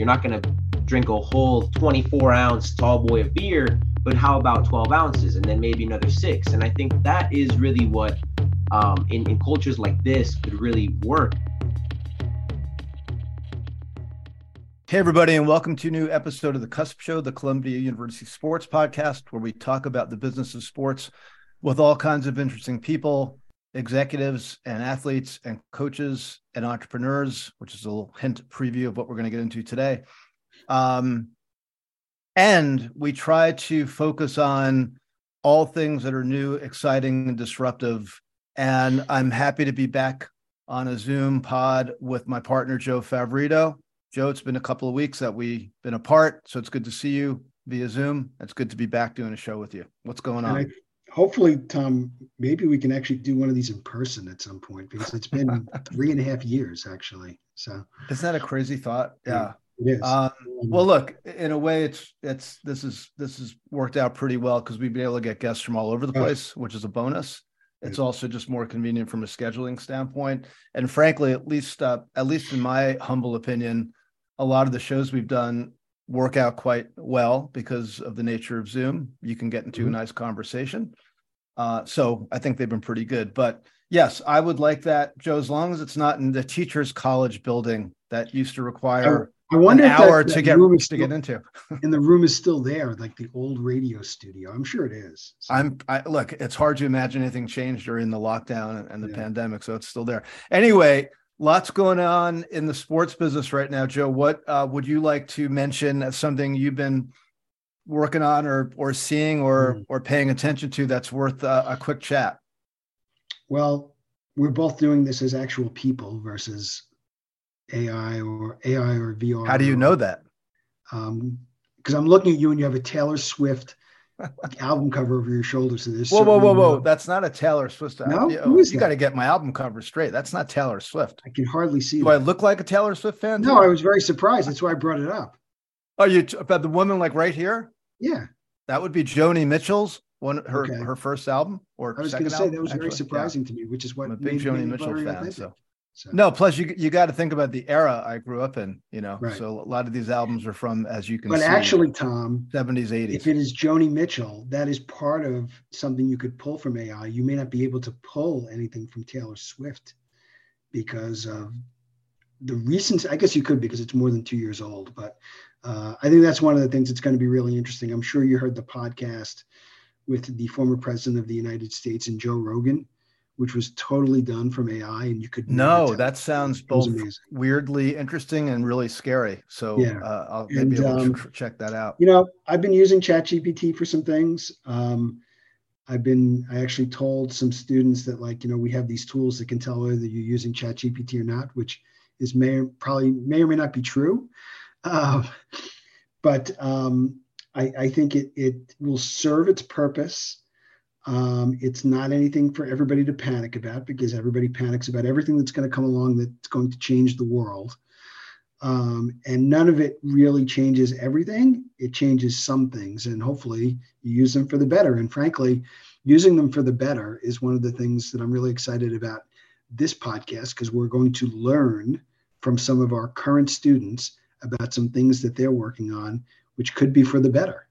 You're not going to drink a whole 24 ounce tall boy of beer, but how about 12 ounces and then maybe another six? And I think that is really what um, in, in cultures like this could really work. Hey, everybody, and welcome to a new episode of the Cusp Show, the Columbia University Sports Podcast, where we talk about the business of sports with all kinds of interesting people, executives and athletes and coaches and entrepreneurs, which is a little hint preview of what we're going to get into today. Um, and we try to focus on all things that are new, exciting, and disruptive. And I'm happy to be back on a Zoom pod with my partner, Joe Favorito. Joe, it's been a couple of weeks that we've been apart, so it's good to see you via Zoom. It's good to be back doing a show with you. What's going on? Hopefully, Tom, maybe we can actually do one of these in person at some point because it's been three and a half years actually. So isn't that a crazy thought? Yeah. It is. Um, well, look, in a way, it's it's this is this has worked out pretty well because we've been able to get guests from all over the place, which is a bonus. It's also just more convenient from a scheduling standpoint, and frankly, at least uh, at least in my humble opinion, a lot of the shows we've done work out quite well because of the nature of Zoom. You can get into mm-hmm. a nice conversation. Uh, so I think they've been pretty good. But yes, I would like that, Joe, as long as it's not in the teachers' college building that used to require I, I wonder an hour that, to get to still, get into. and the room is still there, like the old radio studio. I'm sure it is. So. I'm I, look. It's hard to imagine anything changed during the lockdown and, and the yeah. pandemic, so it's still there. Anyway, Lots going on in the sports business right now, Joe. What uh, would you like to mention as something you've been working on, or or seeing, or mm. or paying attention to that's worth uh, a quick chat? Well, we're both doing this as actual people versus AI or AI or VR. How do you know that? Because um, I'm looking at you and you have a Taylor Swift album cover over your shoulder. So this. Whoa, whoa, whoa, whoa! That's not a Taylor Swift. No, you, oh, you got to get my album cover straight. That's not Taylor Swift. I can hardly see. Do that. I look like a Taylor Swift fan? No, I was very surprised. That's why I brought it up. Oh, you about the woman like right here? Yeah, that would be Joni Mitchell's one her okay. her first album. Or I was going to say that was actually. very surprising yeah. to me, which is what I'm a big Joni Mitchell fan. So so. No, plus you you got to think about the era I grew up in, you know. Right. So a lot of these albums are from, as you can but see, actually, Tom, seventies, eighties. If it is Joni Mitchell, that is part of something you could pull from AI. You may not be able to pull anything from Taylor Swift because of the recent. I guess you could because it's more than two years old. But uh, I think that's one of the things that's going to be really interesting. I'm sure you heard the podcast with the former president of the United States and Joe Rogan which was totally done from AI, and you could no. That sounds both weirdly interesting and really scary. So yeah, uh, I'll maybe and, um, check that out. You know, I've been using ChatGPT for some things. Um, I've been I actually told some students that like you know we have these tools that can tell whether you're using ChatGPT or not, which is may probably may or may not be true. Uh, but um, I, I think it it will serve its purpose um, it's not anything for everybody to panic about because everybody panics about everything that's going to come along that's going to change the world. Um, and none of it really changes everything. It changes some things, and hopefully you use them for the better. And frankly, using them for the better is one of the things that I'm really excited about this podcast because we're going to learn from some of our current students about some things that they're working on, which could be for the better.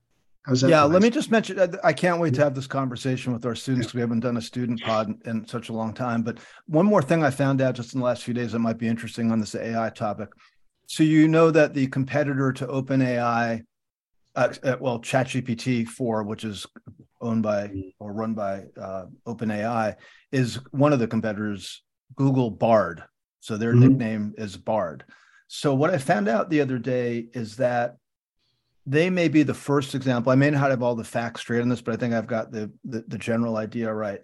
How's that? Yeah, let me just mention. I can't wait to have this conversation with our students. Yeah. We haven't done a student pod in such a long time. But one more thing I found out just in the last few days that might be interesting on this AI topic. So you know that the competitor to OpenAI, uh, uh, well, ChatGPT four, which is owned by mm. or run by uh, OpenAI, is one of the competitors. Google Bard. So their mm-hmm. nickname is Bard. So what I found out the other day is that they may be the first example. I may not have all the facts straight on this, but I think I've got the the, the general idea right.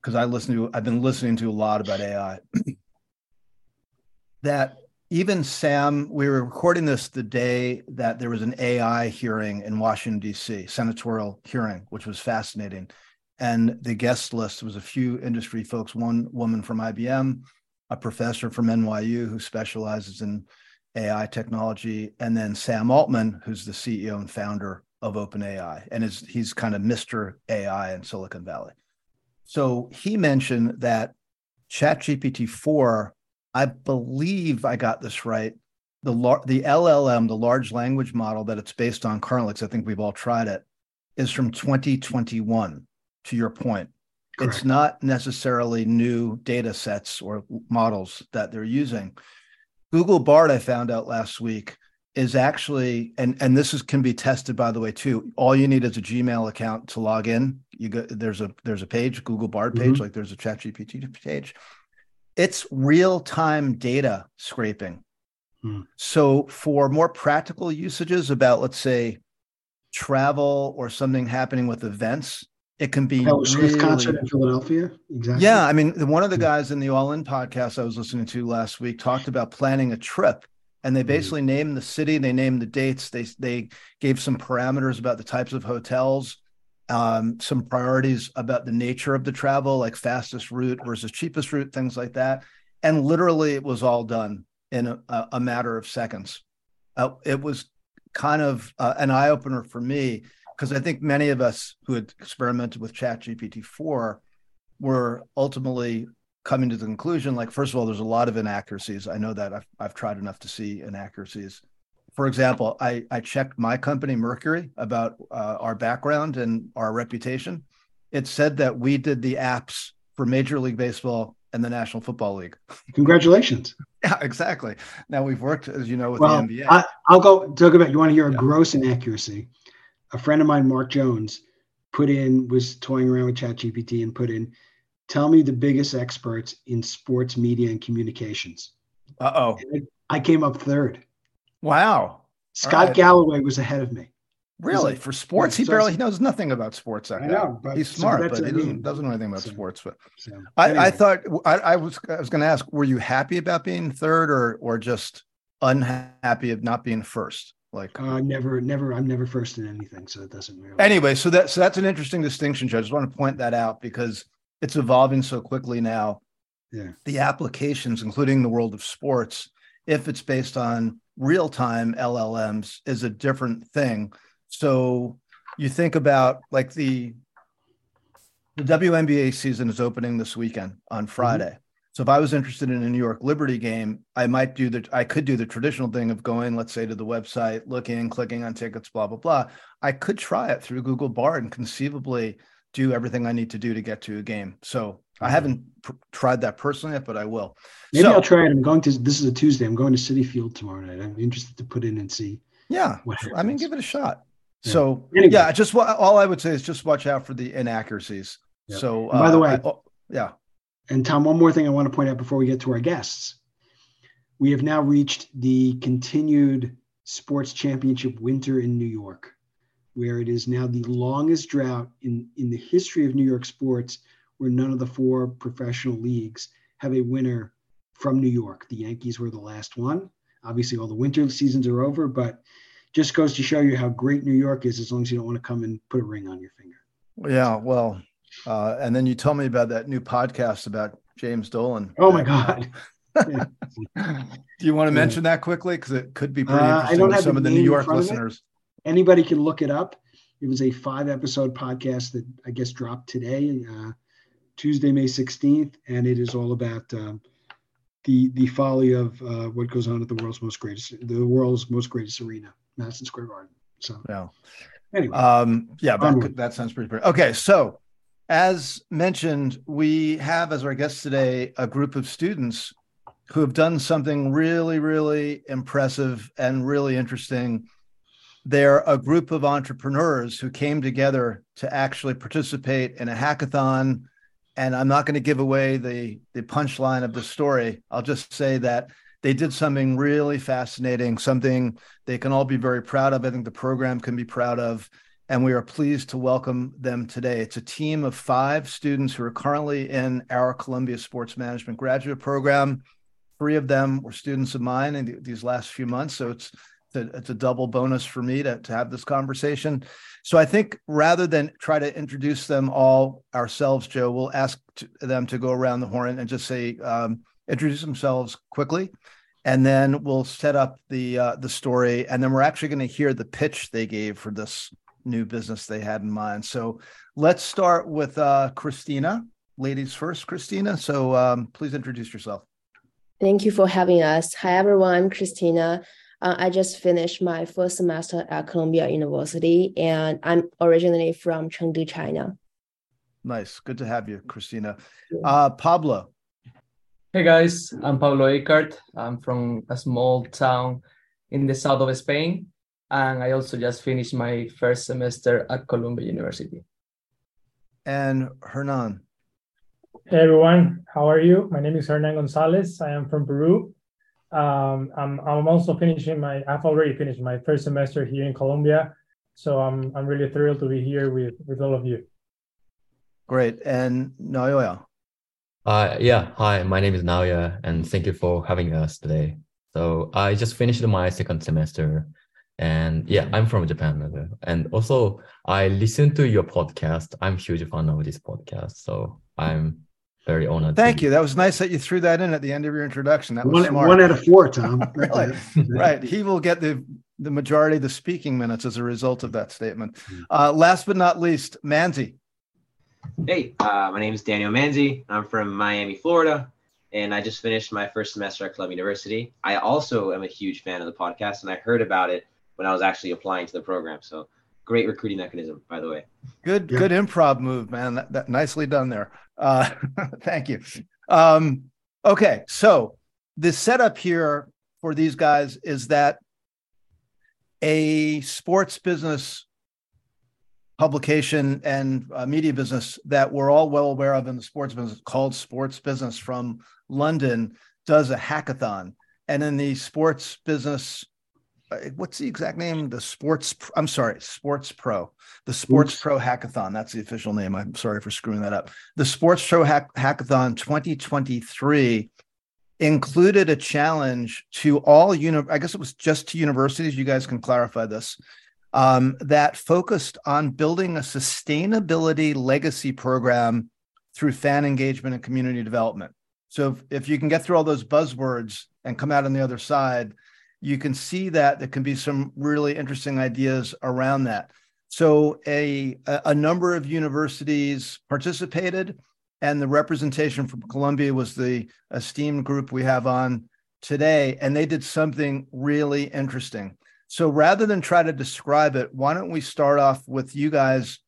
Because I listen to, I've been listening to a lot about AI. that even Sam, we were recording this the day that there was an AI hearing in Washington D.C., senatorial hearing, which was fascinating. And the guest list was a few industry folks, one woman from IBM, a professor from NYU who specializes in AI technology, and then Sam Altman, who's the CEO and founder of OpenAI, and is he's kind of Mr. AI in Silicon Valley. So he mentioned that ChatGPT 4, I believe I got this right, the the LLM, the large language model that it's based on because I think we've all tried it, is from 2021. To your point, Correct. it's not necessarily new data sets or models that they're using. Google Bard, I found out last week, is actually and and this is can be tested by the way too. All you need is a Gmail account to log in. You go there's a there's a page, Google Bard page, mm-hmm. like there's a ChatGPT page. It's real time data scraping. Hmm. So for more practical usages about let's say travel or something happening with events, it can be Taylor really, concert in Philadelphia. Exactly. Yeah, I mean, one of the guys in the All In podcast I was listening to last week talked about planning a trip, and they mm-hmm. basically mm-hmm. named the city, they named the dates, they they gave some parameters about the types of hotels, um, some priorities about the nature of the travel, like fastest route versus cheapest route, things like that, and literally it was all done in a, a matter of seconds. Uh, it was kind of uh, an eye opener for me because I think many of us who had experimented with ChatGPT 4 were ultimately coming to the conclusion like, first of all, there's a lot of inaccuracies. I know that I've, I've tried enough to see inaccuracies. For example, I, I checked my company, Mercury, about uh, our background and our reputation. It said that we did the apps for Major League Baseball and the National Football League. Congratulations. yeah, exactly. Now we've worked, as you know, with well, the NBA. I, will go talk about. You want to hear a yeah. gross inaccuracy? A friend of mine, Mark Jones, put in was toying around with ChatGPT and put in, "Tell me the biggest experts in sports media and communications." Uh oh. I came up third. Wow. Scott right. Galloway was ahead of me. Really, like, for sports, yeah, he barely he knows nothing about sports. I know, but, he's smart, so but he doesn't, doesn't, know anything about so, sports. But so, anyway. I, I, thought I, I was I was going to ask, were you happy about being third, or or just unhappy of not being first? Like uh, never, never. I'm never first in anything, so it doesn't really. Anyway, so that so that's an interesting distinction, Judge. I just want to point that out because it's evolving so quickly now. Yeah. The applications, including the world of sports, if it's based on real time LLMs, is a different thing. So you think about like the the WNBA season is opening this weekend on mm-hmm. Friday. So if I was interested in a New York Liberty game, I might do the I could do the traditional thing of going, let's say, to the website, looking, clicking on tickets, blah blah blah. I could try it through Google Bard and conceivably do everything I need to do to get to a game. So I mm-hmm. haven't pr- tried that personally yet, but I will. Maybe so, I'll try it. I'm going to. This is a Tuesday. I'm going to Citi Field tomorrow night. I'm interested to put in and see. Yeah, I mean, give it a shot. Yeah. So anyway. yeah, just all I would say is just watch out for the inaccuracies. Yeah. So by the uh, way, I, oh, yeah, and Tom, one more thing I want to point out before we get to our guests. We have now reached the continued sports championship winter in New York, where it is now the longest drought in, in the history of New York sports, where none of the four professional leagues have a winner from New York. The Yankees were the last one. Obviously, all the winter seasons are over, but just goes to show you how great New York is as long as you don't want to come and put a ring on your finger. Yeah, well, uh, and then you told me about that new podcast about James Dolan. Oh my God. Do you want to mention that quickly? Because it could be pretty interesting uh, I don't have some of the New York listeners. Anybody can look it up. It was a five episode podcast that I guess dropped today, uh, Tuesday, May 16th. And it is all about um, the the folly of uh, what goes on at the world's most greatest, the world's most greatest arena, Madison Square Garden. So, yeah. Anyway, um, yeah, that, that sounds pretty great. Okay, so as mentioned, we have as our guest today a group of students who have done something really, really impressive and really interesting. They're a group of entrepreneurs who came together to actually participate in a hackathon. And I'm not going to give away the, the punchline of the story. I'll just say that they did something really fascinating, something they can all be very proud of. I think the program can be proud of and we are pleased to welcome them today. It's a team of five students who are currently in our Columbia Sports Management graduate program. Three of them were students of mine in these last few months, so it's it's a double bonus for me to, to have this conversation. So I think rather than try to introduce them all ourselves, Joe, we'll ask them to go around the horn and just say um, introduce themselves quickly, and then we'll set up the uh, the story, and then we're actually going to hear the pitch they gave for this new business they had in mind. So let's start with uh, Christina. Ladies first, Christina. So um, please introduce yourself. Thank you for having us. Hi, everyone. I'm Christina. Uh, I just finished my first semester at Columbia University, and I'm originally from Chengdu, China. Nice. Good to have you, Christina. Uh, Pablo. Hey guys, I'm Pablo Aycart. I'm from a small town in the south of Spain, and I also just finished my first semester at Columbia University. And Hernan. Hey everyone, how are you? My name is Hernan Gonzalez. I am from Peru. Um, I'm, I'm also finishing my, I've already finished my first semester here in Columbia. So I'm, I'm really thrilled to be here with, with all of you. Great. And Naoya. Uh, yeah, hi, my name is Naoya, and thank you for having us today. So I just finished my second semester, and yeah, I'm from Japan. And also, I listen to your podcast. I'm a huge fan of this podcast, so I'm very honored. Thank you. That was nice that you threw that in at the end of your introduction. That was one, smart. one out of four, Tom. right. right. He will get the the majority of the speaking minutes as a result of that statement. Hmm. Uh, last but not least, Manzi. Hey, uh, my name is Daniel Manzi. I'm from Miami, Florida, and I just finished my first semester at Columbia University. I also am a huge fan of the podcast, and I heard about it when I was actually applying to the program. So great recruiting mechanism, by the way. Good, yeah. good improv move, man. That, that, nicely done there. Uh, thank you. Um, okay, so the setup here for these guys is that a sports business publication and uh, media business that we're all well aware of in the sports business called Sports Business from London does a hackathon. And in the sports business, what's the exact name? The Sports, I'm sorry, Sports Pro, the Sports Oops. Pro Hackathon. That's the official name. I'm sorry for screwing that up. The Sports Pro Hack- Hackathon 2023 included a challenge to all uni- I guess it was just to universities. You guys can clarify this um, that focused on building a sustainability legacy program through fan engagement and community development. So if, if you can get through all those buzzwords and come out on the other side, you can see that there can be some really interesting ideas around that. So a a number of universities participated, and the representation from Columbia was the esteemed group we have on today, and they did something really interesting. So rather than try to describe it, why don't we start off with you guys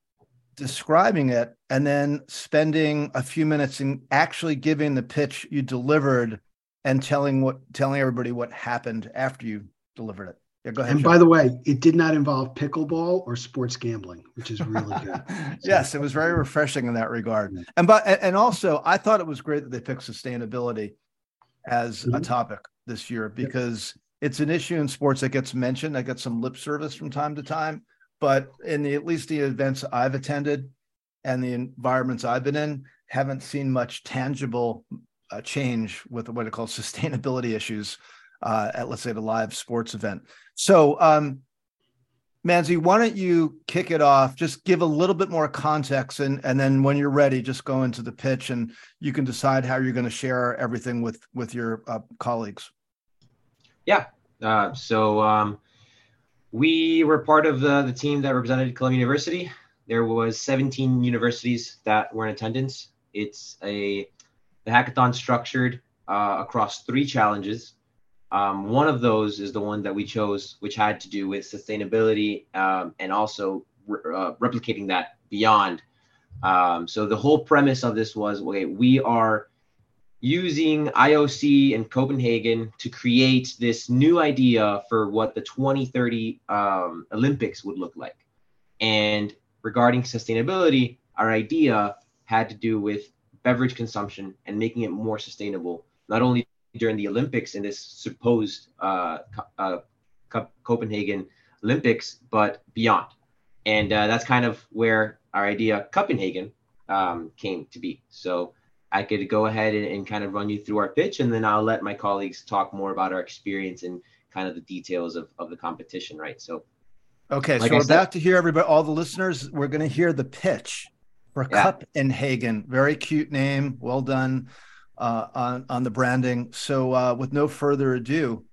describing it and then spending a few minutes in actually giving the pitch you delivered and telling what telling everybody what happened after you delivered it. Yeah, go ahead. And by the way, it did not involve pickleball or sports gambling, which is really good. So, yes, it was very refreshing in that regard. And but and also I thought it was great that they picked sustainability as mm-hmm. a topic this year because it's an issue in sports that gets mentioned. I get some lip service from time to time, but in the at least the events I've attended and the environments I've been in, haven't seen much tangible uh, change with what I call sustainability issues uh, at let's say the live sports event. So, um, Manzi, why don't you kick it off? Just give a little bit more context, and and then when you're ready, just go into the pitch, and you can decide how you're going to share everything with with your uh, colleagues. Yeah. Uh, so um, we were part of the, the team that represented Columbia University. There was 17 universities that were in attendance. It's a the hackathon structured uh, across three challenges. Um, one of those is the one that we chose, which had to do with sustainability um, and also re- uh, replicating that beyond. Um, so the whole premise of this was, okay, we are using IOC and Copenhagen to create this new idea for what the 2030 um, Olympics would look like. And regarding sustainability, our idea had to do with beverage consumption and making it more sustainable, not only during the Olympics in this supposed uh, uh, Copenhagen Olympics, but beyond. And uh, that's kind of where our idea, Copenhagen, um, came to be. So I could go ahead and, and, kind of run you through our pitch, and then I'll let my colleagues talk more about our experience and kind of the details of, of the competition, right? So, okay, like so I we're said, about to hear everybody, all the listeners, we're going to hear the pitch for yeah. Copenhagen. Very cute name, well done uh, on on the branding. So, uh, with no further ado,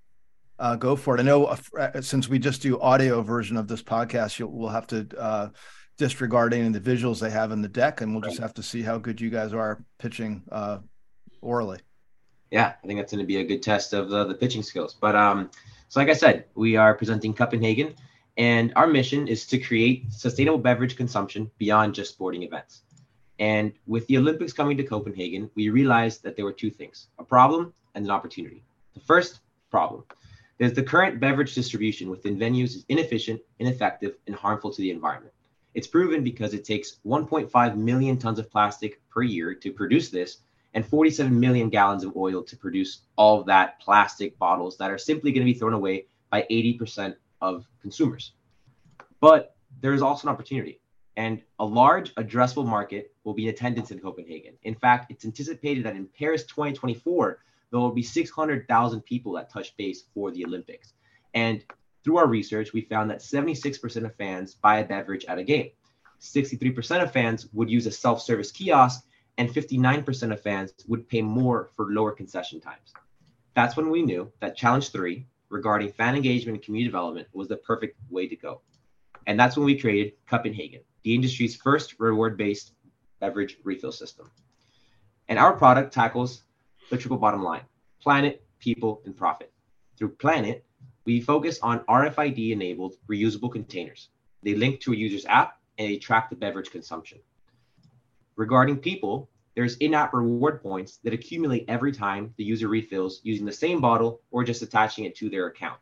uh, go for it. I know uh, since we just do audio version of this podcast, you'll, we'll have to uh, disregarding the visuals they have in the deck, and we'll just have to see how good you guys are pitching uh, orally. Yeah, I think that's going to be a good test of the, the pitching skills. But um, So, like I said, we are presenting Copenhagen, and our mission is to create sustainable beverage consumption beyond just sporting events. And with the Olympics coming to Copenhagen, we realized that there were two things a problem and an opportunity. The first problem is the current beverage distribution within venues is inefficient, ineffective, and harmful to the environment. It's proven because it takes 1.5 million tons of plastic per year to produce this and 47 million gallons of oil to produce all of that plastic bottles that are simply going to be thrown away by 80% of consumers. But there is also an opportunity, and a large addressable market will be in attendance in Copenhagen. In fact, it's anticipated that in Paris 2024, there will be 600,000 people that touch base for the Olympics. And through our research, we found that 76% of fans buy a beverage at a game. 63% of fans would use a self service kiosk, and 59% of fans would pay more for lower concession times. That's when we knew that Challenge 3 regarding fan engagement and community development was the perfect way to go. And that's when we created Copenhagen, the industry's first reward based beverage refill system. And our product tackles the triple bottom line planet, people, and profit. Through Planet, we focus on RFID enabled reusable containers. They link to a user's app and they track the beverage consumption. Regarding people, there's in-app reward points that accumulate every time the user refills using the same bottle or just attaching it to their account.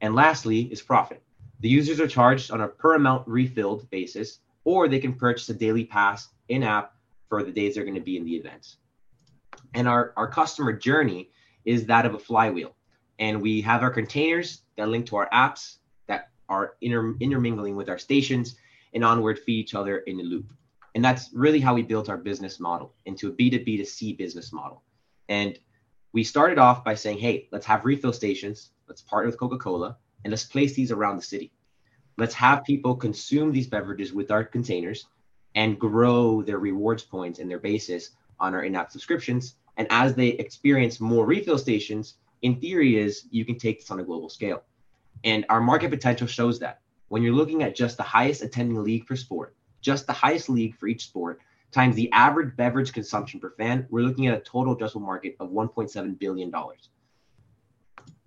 And lastly is profit. The users are charged on a per amount refilled basis, or they can purchase a daily pass in-app for the days they're going to be in the events. And our, our customer journey is that of a flywheel. And we have our containers that link to our apps that are inter- intermingling with our stations and onward feed each other in a loop. And that's really how we built our business model into a B2B to C business model. And we started off by saying, hey, let's have refill stations, let's partner with Coca Cola, and let's place these around the city. Let's have people consume these beverages with our containers and grow their rewards points and their basis on our in app subscriptions. And as they experience more refill stations, in theory, is you can take this on a global scale. And our market potential shows that. When you're looking at just the highest attending league for sport, just the highest league for each sport, times the average beverage consumption per fan, we're looking at a total addressable market of $1.7 billion.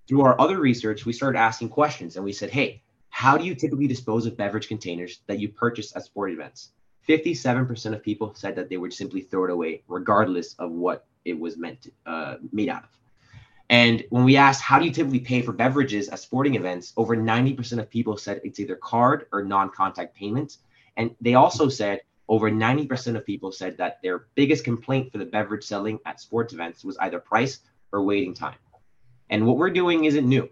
Through our other research, we started asking questions and we said, hey, how do you typically dispose of beverage containers that you purchase at sport events? 57% of people said that they would simply throw it away, regardless of what it was meant to, uh, made out of. And when we asked, how do you typically pay for beverages at sporting events, over 90% of people said it's either card or non contact payments. And they also said over 90% of people said that their biggest complaint for the beverage selling at sports events was either price or waiting time. And what we're doing isn't new.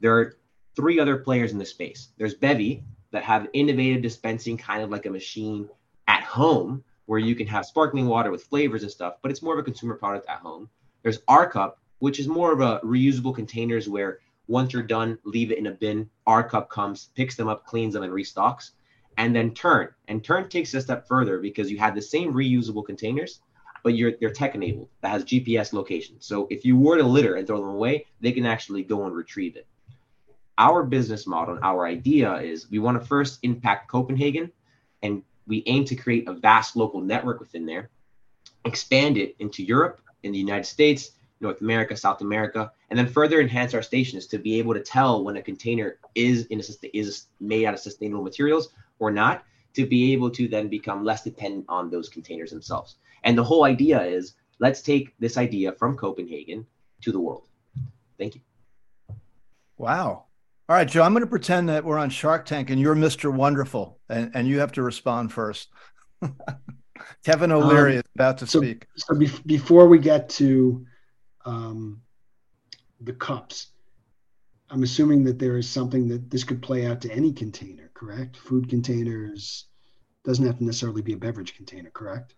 There are three other players in the space. There's Bevy that have innovative dispensing, kind of like a machine at home where you can have sparkling water with flavors and stuff, but it's more of a consumer product at home. There's R Cup, which is more of a reusable containers where once you're done, leave it in a bin. R Cup comes, picks them up, cleans them, and restocks and then turn. And turn takes a step further because you have the same reusable containers, but you're they're tech enabled that has GPS location. So if you were to litter and throw them away, they can actually go and retrieve it. Our business model and our idea is we want to first impact Copenhagen and we aim to create a vast local network within there, expand it into Europe, in the United States, North America, South America, and then further enhance our stations to be able to tell when a container is in a, is made out of sustainable materials or not to be able to then become less dependent on those containers themselves. And the whole idea is let's take this idea from Copenhagen to the world. Thank you. Wow. All right, Joe, I'm going to pretend that we're on Shark Tank and you're Mr. Wonderful and, and you have to respond first. Kevin O'Leary um, is about to so, speak. So be- before we get to um, the cups, I'm assuming that there is something that this could play out to any container, correct? Food containers doesn't have to necessarily be a beverage container, correct?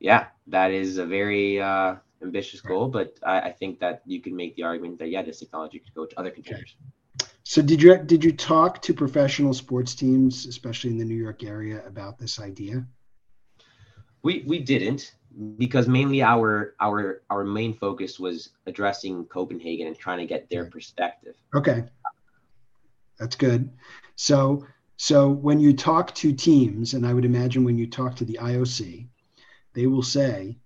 Yeah, that is a very uh, ambitious goal, but I, I, think that you can make the argument that yeah, this technology could go to other containers. Okay. So did you did you talk to professional sports teams, especially in the New York area, about this idea? We we didn't because mainly our our our main focus was addressing Copenhagen and trying to get their perspective. Okay. That's good. So so when you talk to teams and I would imagine when you talk to the IOC, they will say,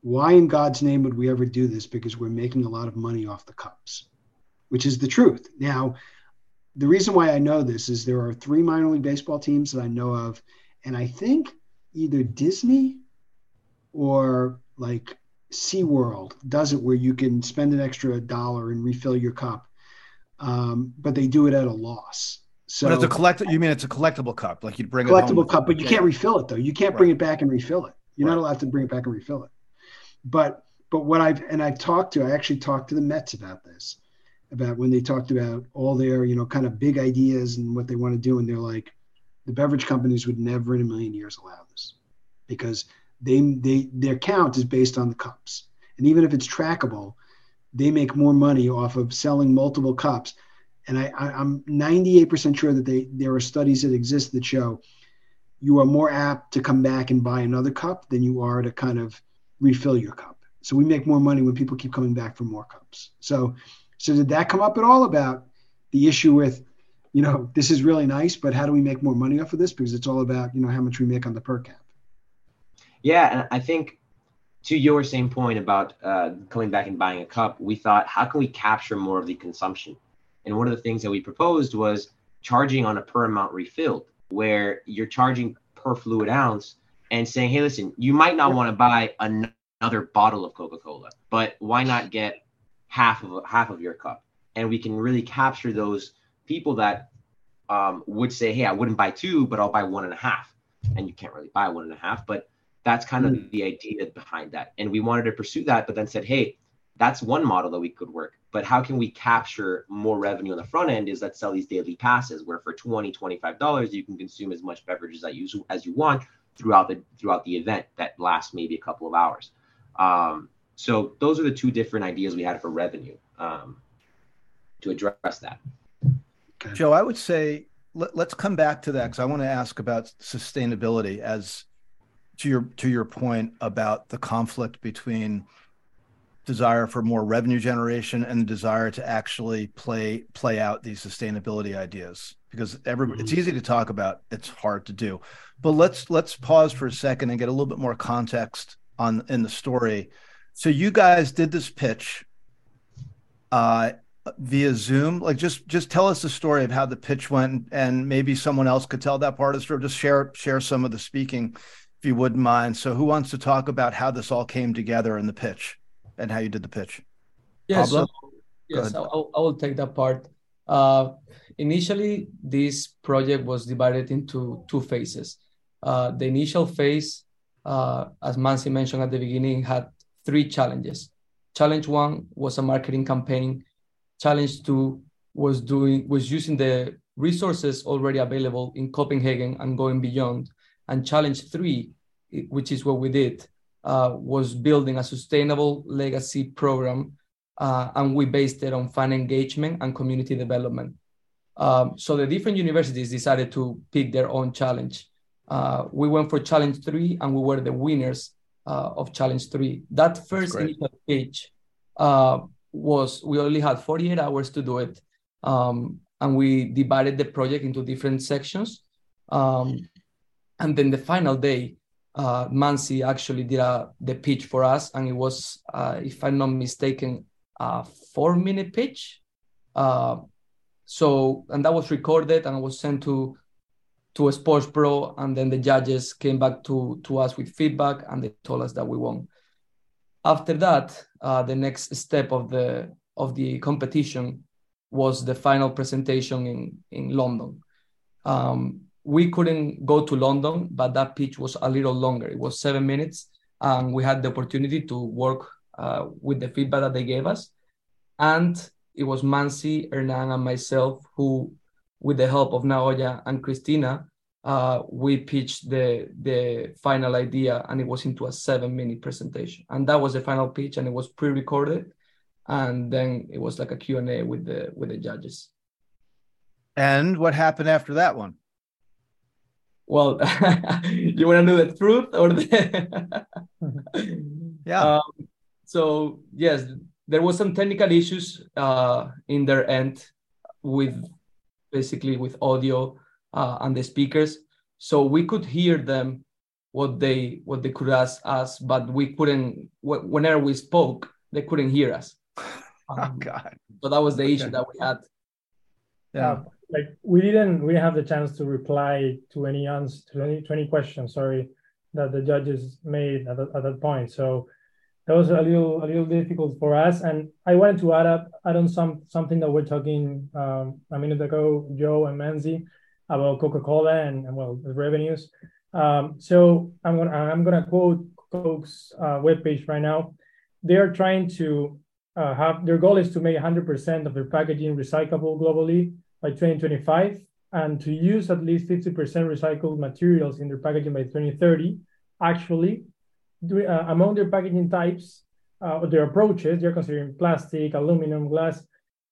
"Why in God's name would we ever do this because we're making a lot of money off the cups?" which is the truth. Now, the reason why I know this is there are three minor league baseball teams that I know of, and I think either Disney or like SeaWorld does it where you can spend an extra dollar and refill your cup, um, but they do it at a loss. So but it's a collect. You mean it's a collectible cup, like you'd bring a collectible cup, but you can't refill it though. You can't bring right. it back and refill it. You're right. not allowed to bring it back and refill it. But but what I've and I've talked to, I actually talked to the Mets about this, about when they talked about all their you know kind of big ideas and what they want to do, and they're like, the beverage companies would never in a million years allow this, because they they their count is based on the cups, and even if it's trackable, they make more money off of selling multiple cups. And I, I am 98% sure that they there are studies that exist that show you are more apt to come back and buy another cup than you are to kind of refill your cup. So we make more money when people keep coming back for more cups. So so did that come up at all about the issue with, you know, this is really nice, but how do we make more money off of this? Because it's all about, you know, how much we make on the per cap. Yeah, and I think to your same point about uh, coming back and buying a cup, we thought, how can we capture more of the consumption? And one of the things that we proposed was charging on a per amount refilled, where you're charging per fluid ounce and saying, hey, listen, you might not want to buy another bottle of Coca Cola, but why not get half of half of your cup? And we can really capture those people that um, would say, hey, I wouldn't buy two, but I'll buy one and a half. And you can't really buy one and a half, but that's kind of mm. the idea behind that. And we wanted to pursue that, but then said, hey, that's one model that we could work. But how can we capture more revenue on the front end is let's sell these daily passes where for 20, $25, you can consume as much beverages as you, as you want throughout the throughout the event that lasts maybe a couple of hours. Um, so those are the two different ideas we had for revenue um, to address that. Joe, I would say let, us come back to that because I want to ask about sustainability as to your to your point about the conflict between desire for more revenue generation and the desire to actually play play out these sustainability ideas. Because every mm-hmm. it's easy to talk about it's hard to do. But let's let's pause for a second and get a little bit more context on in the story. So you guys did this pitch uh via zoom. Like just just tell us the story of how the pitch went and maybe someone else could tell that part of the story. Just share share some of the speaking if you wouldn't mind. So, who wants to talk about how this all came together in the pitch and how you did the pitch? Yes, so, yes, I, I will take that part. Uh, initially, this project was divided into two phases. Uh, the initial phase, uh, as Manzi mentioned at the beginning, had three challenges. Challenge one was a marketing campaign. Challenge two was doing was using the resources already available in Copenhagen and going beyond. And challenge three, which is what we did, uh, was building a sustainable legacy program. Uh, and we based it on fan engagement and community development. Um, so the different universities decided to pick their own challenge. Uh, we went for challenge three and we were the winners uh, of challenge three. That first initial pitch uh, was, we only had 48 hours to do it. Um, and we divided the project into different sections. Um, and then the final day, uh, Manzi actually did a, the pitch for us, and it was, uh, if I'm not mistaken, a four-minute pitch. Uh, so, and that was recorded and was sent to to a sports pro, and then the judges came back to to us with feedback, and they told us that we won. After that, uh, the next step of the of the competition was the final presentation in in London. Um, we couldn't go to London, but that pitch was a little longer. It was seven minutes, and we had the opportunity to work uh, with the feedback that they gave us. And it was Manzi, Hernan, and myself who, with the help of Naoya and Christina, uh, we pitched the the final idea, and it was into a seven-minute presentation. And that was the final pitch, and it was pre-recorded, and then it was like a Q and A with the with the judges. And what happened after that one? Well you want to know the truth or the yeah um, so yes there was some technical issues uh, in their end with basically with audio uh, and the speakers so we could hear them what they what they could ask us but we couldn't whenever we spoke they couldn't hear us Um, oh God! So that was the okay. issue that we had. Yeah. Uh, like we didn't we didn't have the chance to reply to any answer to any, to any questions sorry that the judges made at, at that point. So that was a little a little difficult for us. And i wanted to add up add on some something that we're talking um, a minute ago joe and manzi about coca-cola and, and well the revenues. Um, so i'm gonna i'm gonna quote coke's uh, webpage right now. They are trying to uh, have their goal is to make 100% of their packaging recyclable globally by 2025 and to use at least 50% recycled materials in their packaging by 2030. Actually, uh, among their packaging types, uh, their approaches, they're considering plastic, aluminum, glass,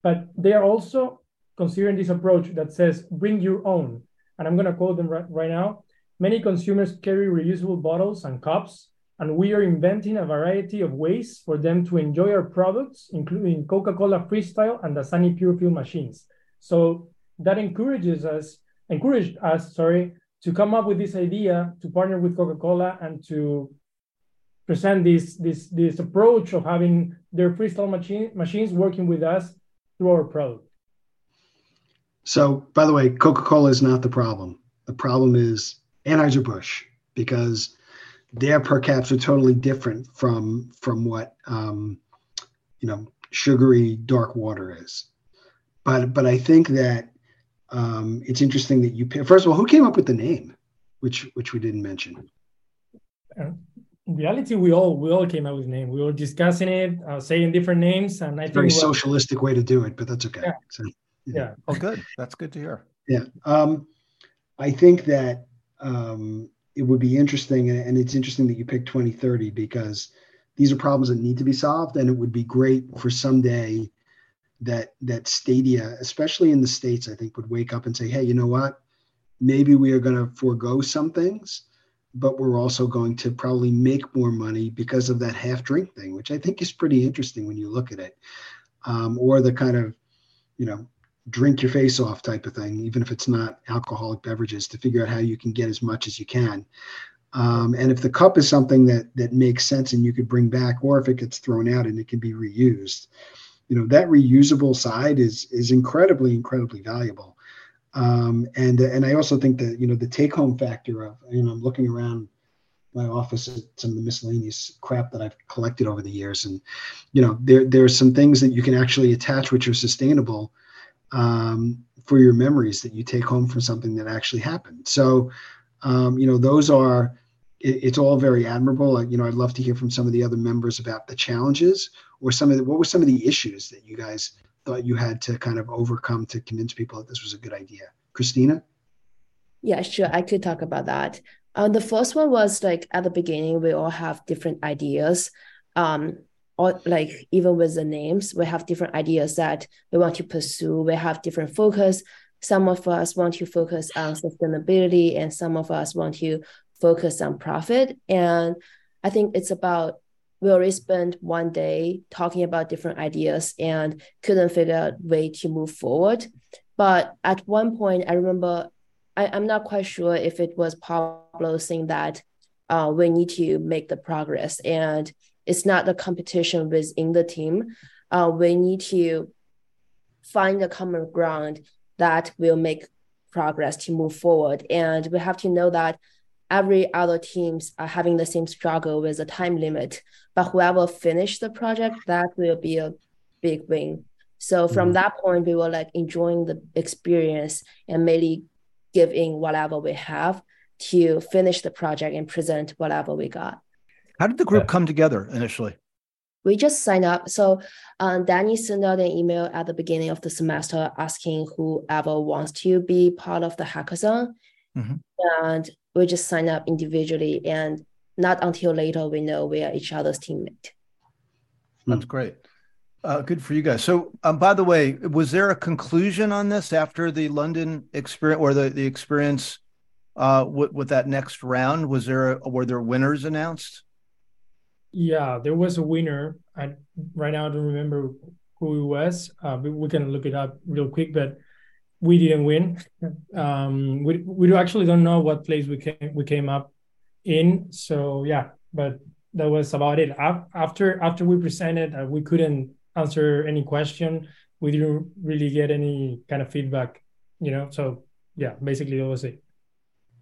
but they are also considering this approach that says bring your own. And I'm going to quote them right, right now. Many consumers carry reusable bottles and cups, and we are inventing a variety of ways for them to enjoy our products, including Coca Cola Freestyle and Dasani Pure Fill machines. So that encourages us, encouraged us, sorry, to come up with this idea to partner with Coca-Cola and to present this this this approach of having their freestyle machine, machines working with us through our product. So, by the way, Coca-Cola is not the problem. The problem is Anheuser-Busch because their per caps are totally different from from what um, you know sugary dark water is but but I think that um, it's interesting that you pick, first of all who came up with the name, which which we didn't mention. Uh, in reality, we all we all came up with name. We were discussing it, uh, saying different names, and I think very socialistic way to do it, but that's okay. Yeah. So, yeah. yeah. Oh, good. That's good to hear. Yeah. Um, I think that um, it would be interesting, and it's interesting that you picked 2030 because these are problems that need to be solved, and it would be great for someday that that Stadia, especially in the states, I think would wake up and say, "Hey, you know what? Maybe we are going to forego some things, but we're also going to probably make more money because of that half drink thing, which I think is pretty interesting when you look at it, um, or the kind of, you know, drink your face off type of thing, even if it's not alcoholic beverages, to figure out how you can get as much as you can." Um, and if the cup is something that that makes sense and you could bring back, or if it gets thrown out and it can be reused, you know that reusable side is is incredibly incredibly valuable. Um, and and i also think that you know the take home factor of you know i'm looking around my office at some of the miscellaneous crap that i've collected over the years and you know there there are some things that you can actually attach which are sustainable um, for your memories that you take home from something that actually happened. So um, you know those are it, it's all very admirable. You know, I'd love to hear from some of the other members about the challenges or some of the, what were some of the issues that you guys thought you had to kind of overcome to convince people that this was a good idea. Christina? Yeah, sure. I could talk about that. Um, the first one was like at the beginning, we all have different ideas. Um, or like even with the names, we have different ideas that we want to pursue. We have different focus. Some of us want to focus on sustainability, and some of us want to focus on profit. And I think it's about we already spent one day talking about different ideas and couldn't figure out way to move forward. But at one point, I remember I, I'm not quite sure if it was Pablo saying that uh, we need to make the progress and it's not the competition within the team. Uh, we need to find a common ground that will make progress to move forward. And we have to know that every other teams are having the same struggle with a time limit. But whoever finish the project, that will be a big win. So from mm-hmm. that point, we were like enjoying the experience and mainly giving whatever we have to finish the project and present whatever we got. How did the group come together initially? We just signed up. So um, Danny sent out an email at the beginning of the semester asking whoever wants to be part of the hackathon. Mm-hmm. And we just sign up individually and not until later we know we are each other's teammate. That's great. Uh, good for you guys. So, um, by the way, was there a conclusion on this after the London experience or the, the experience uh, with, with that next round? Was there a, were there winners announced? Yeah, there was a winner. I right now I don't remember who it was. Uh, we can look it up real quick, but we didn't win. Um, we we actually don't know what place we came we came up in. So yeah, but that was about it. After after we presented, uh, we couldn't answer any question. We didn't really get any kind of feedback, you know. So yeah, basically that was it.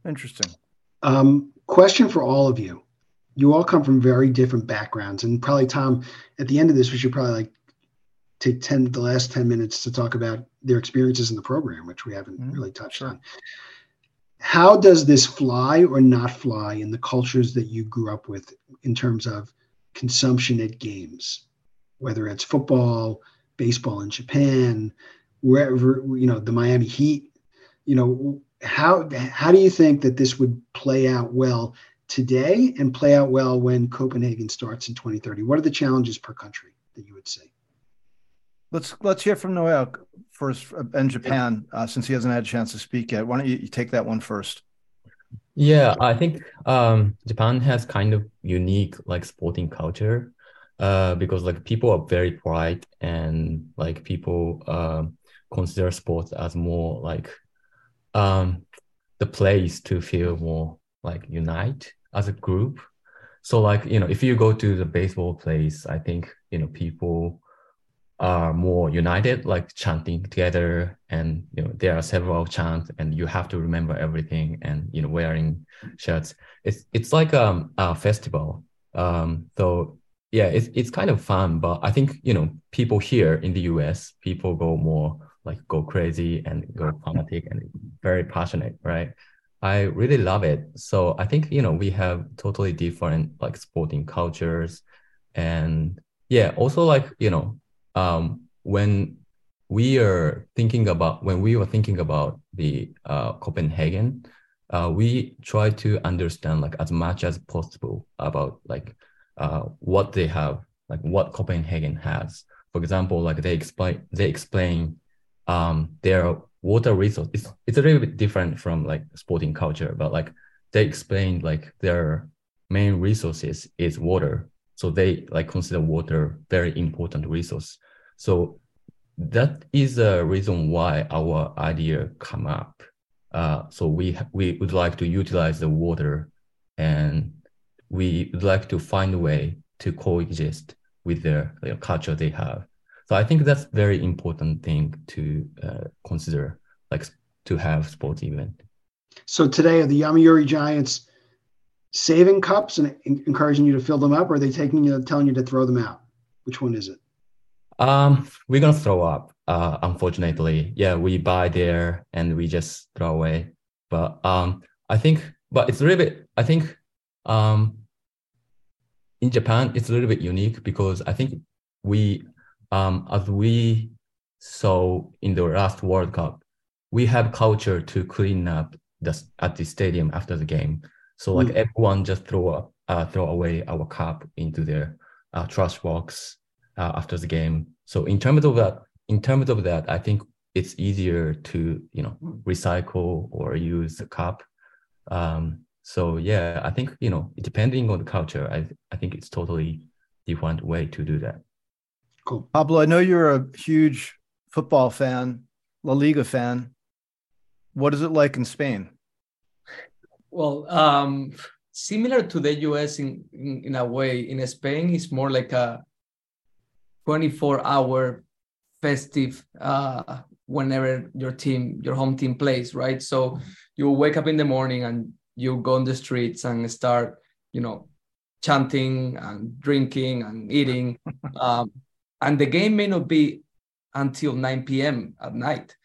Interesting. Um, question for all of you. You all come from very different backgrounds, and probably Tom. At the end of this, we should probably like take 10 the last 10 minutes to talk about their experiences in the program which we haven't mm-hmm. really touched sure. on how does this fly or not fly in the cultures that you grew up with in terms of consumption at games whether it's football baseball in japan wherever you know the miami heat you know how how do you think that this would play out well today and play out well when copenhagen starts in 2030 what are the challenges per country that you would say Let's let's hear from Noel first uh, in Japan, uh, since he hasn't had a chance to speak yet. Why don't you, you take that one first? Yeah, I think um, Japan has kind of unique like sporting culture uh, because like people are very polite and like people uh, consider sports as more like um, the place to feel more like unite as a group. So like you know if you go to the baseball place, I think you know people are more united, like chanting together, and you know there are several chants, and you have to remember everything, and you know wearing shirts. It's it's like um, a festival. Um, so yeah, it's it's kind of fun, but I think you know people here in the U.S. people go more like go crazy and go fanatic and very passionate, right? I really love it. So I think you know we have totally different like sporting cultures, and yeah, also like you know um, when we are thinking about when we were thinking about the uh, Copenhagen, uh, we try to understand like as much as possible about like uh, what they have, like what Copenhagen has. For example, like they explain they explain um, their water resource. It's it's a little bit different from like sporting culture, but like they explain like their main resources is water. So they like consider water very important resource. So that is the reason why our idea come up. Uh, so we we would like to utilize the water, and we would like to find a way to coexist with their culture they have. So I think that's very important thing to uh, consider, like to have sports event. So today, are the Yomiuri Giants saving cups and encouraging you to fill them up, or are they taking you, telling you to throw them out? Which one is it? Um, we're gonna throw up. Uh, unfortunately, yeah, we buy there and we just throw away. But um, I think, but it's a little bit. I think, um, in Japan, it's a little bit unique because I think we, um, as we saw in the last World Cup, we have culture to clean up the at the stadium after the game. So like mm. everyone just throw up, uh, throw away our cup into their uh, trash box uh, after the game. So in terms of that, in terms of that, I think it's easier to you know recycle or use the cup. Um, so yeah, I think you know depending on the culture, I I think it's totally different way to do that. Cool, Pablo. I know you're a huge football fan, La Liga fan. What is it like in Spain? Well, um, similar to the US in, in, in a way. In Spain, it's more like a 24 hour festive uh, whenever your team, your home team plays, right? So you wake up in the morning and you go on the streets and start, you know, chanting and drinking and eating. um, and the game may not be until 9 p.m. at night.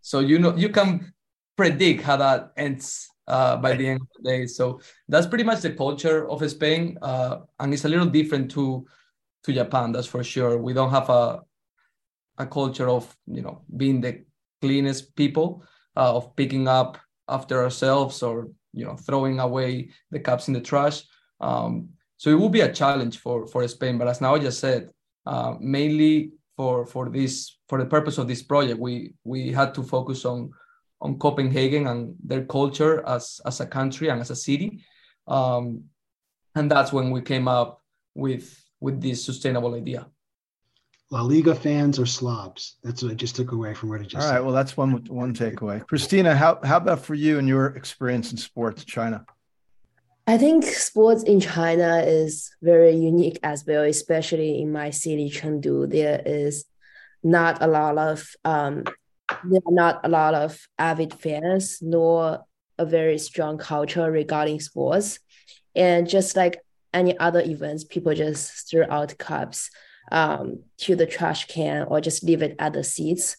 So you know you can predict how that ends uh, by the end of the day. So that's pretty much the culture of Spain, uh, and it's a little different to to Japan, that's for sure. We don't have a a culture of you know being the cleanest people, uh, of picking up after ourselves or you know throwing away the cups in the trash. Um, so it will be a challenge for for Spain. But as now I just said, uh, mainly for for this for the purpose of this project, we we had to focus on on Copenhagen and their culture as as a country and as a city, um, and that's when we came up with with this sustainable idea. La Liga fans are slobs. That's what I just took away from what I just All said. right. Well, that's one one takeaway. Christina, how how about for you and your experience in sports, China? I think sports in China is very unique as well, especially in my city, Chengdu. There is not a lot of um, there are not a lot of avid fans, nor a very strong culture regarding sports. And just like any other events, people just throw out cups um, to the trash can or just leave it at the seats.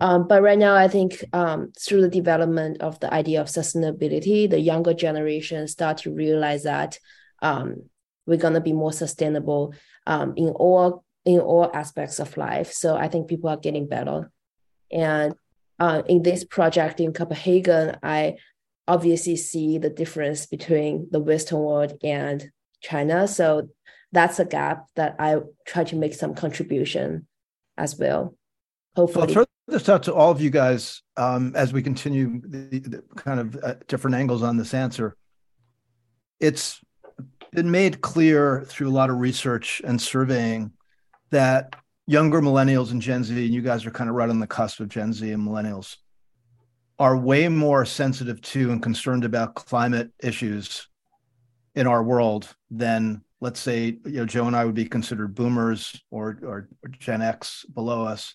Um, but right now, I think um, through the development of the idea of sustainability, the younger generation start to realize that um, we're gonna be more sustainable um, in all in all aspects of life. So I think people are getting better. And uh, in this project in Copenhagen, I obviously see the difference between the Western world and China. So that's a gap that I try to make some contribution as well. Hopefully. I'll throw this out to all of you guys um, as we continue the, the kind of uh, different angles on this answer. It's been made clear through a lot of research and surveying that younger millennials and Gen Z, and you guys are kind of right on the cusp of Gen Z and millennials, are way more sensitive to and concerned about climate issues in our world than let's say you know Joe and I would be considered boomers or or, or Gen X below us.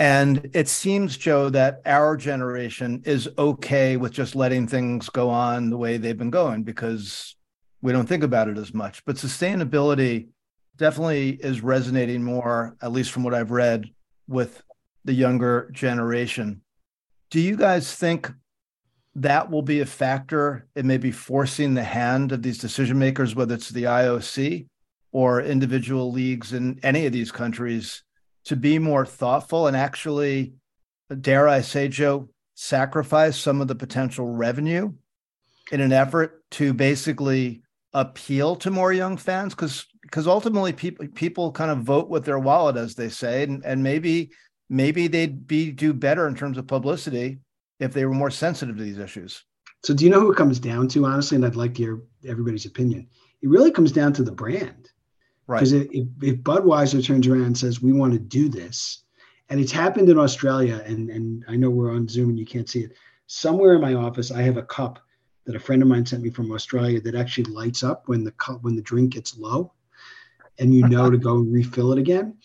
And it seems, Joe, that our generation is okay with just letting things go on the way they've been going because we don't think about it as much. But sustainability definitely is resonating more, at least from what I've read, with the younger generation. Do you guys think that will be a factor in maybe forcing the hand of these decision makers, whether it's the IOC or individual leagues in any of these countries, to be more thoughtful and actually, dare I say, Joe, sacrifice some of the potential revenue in an effort to basically appeal to more young fans? Because because ultimately people people kind of vote with their wallet, as they say, and, and maybe maybe they'd be do better in terms of publicity if they were more sensitive to these issues. So, do you know who it comes down to, honestly? And I'd like to hear everybody's opinion. It really comes down to the brand. Right. Because if, if Budweiser turns around and says, we want to do this, and it's happened in Australia, and, and I know we're on Zoom and you can't see it. Somewhere in my office, I have a cup that a friend of mine sent me from Australia that actually lights up when the cup when the drink gets low, and you know to go refill it again.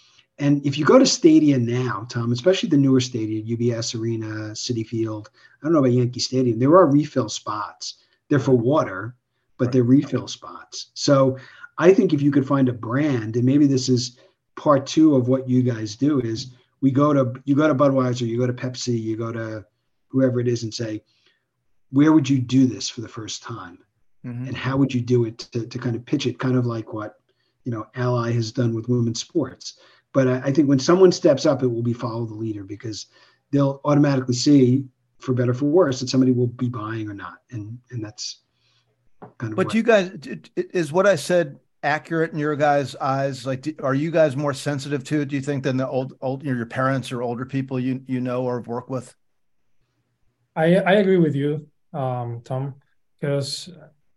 And if you go to Stadia now, Tom, especially the newer Stadia, UBS Arena, Citi Field, I don't know about Yankee Stadium, there are refill spots. They're for water, but they're refill spots. So I think if you could find a brand, and maybe this is part two of what you guys do, is we go to you go to Budweiser, you go to Pepsi, you go to whoever it is, and say, where would you do this for the first time, mm-hmm. and how would you do it to, to kind of pitch it, kind of like what you know Ally has done with women's sports but I, I think when someone steps up, it will be follow the leader because they'll automatically see, for better for worse, that somebody will be buying or not, and and that's kind of. But what, you guys, is what I said accurate in your guys' eyes? Like, are you guys more sensitive to it? Do you think than the old, old, your parents or older people you you know or work with? I I agree with you, um, Tom, because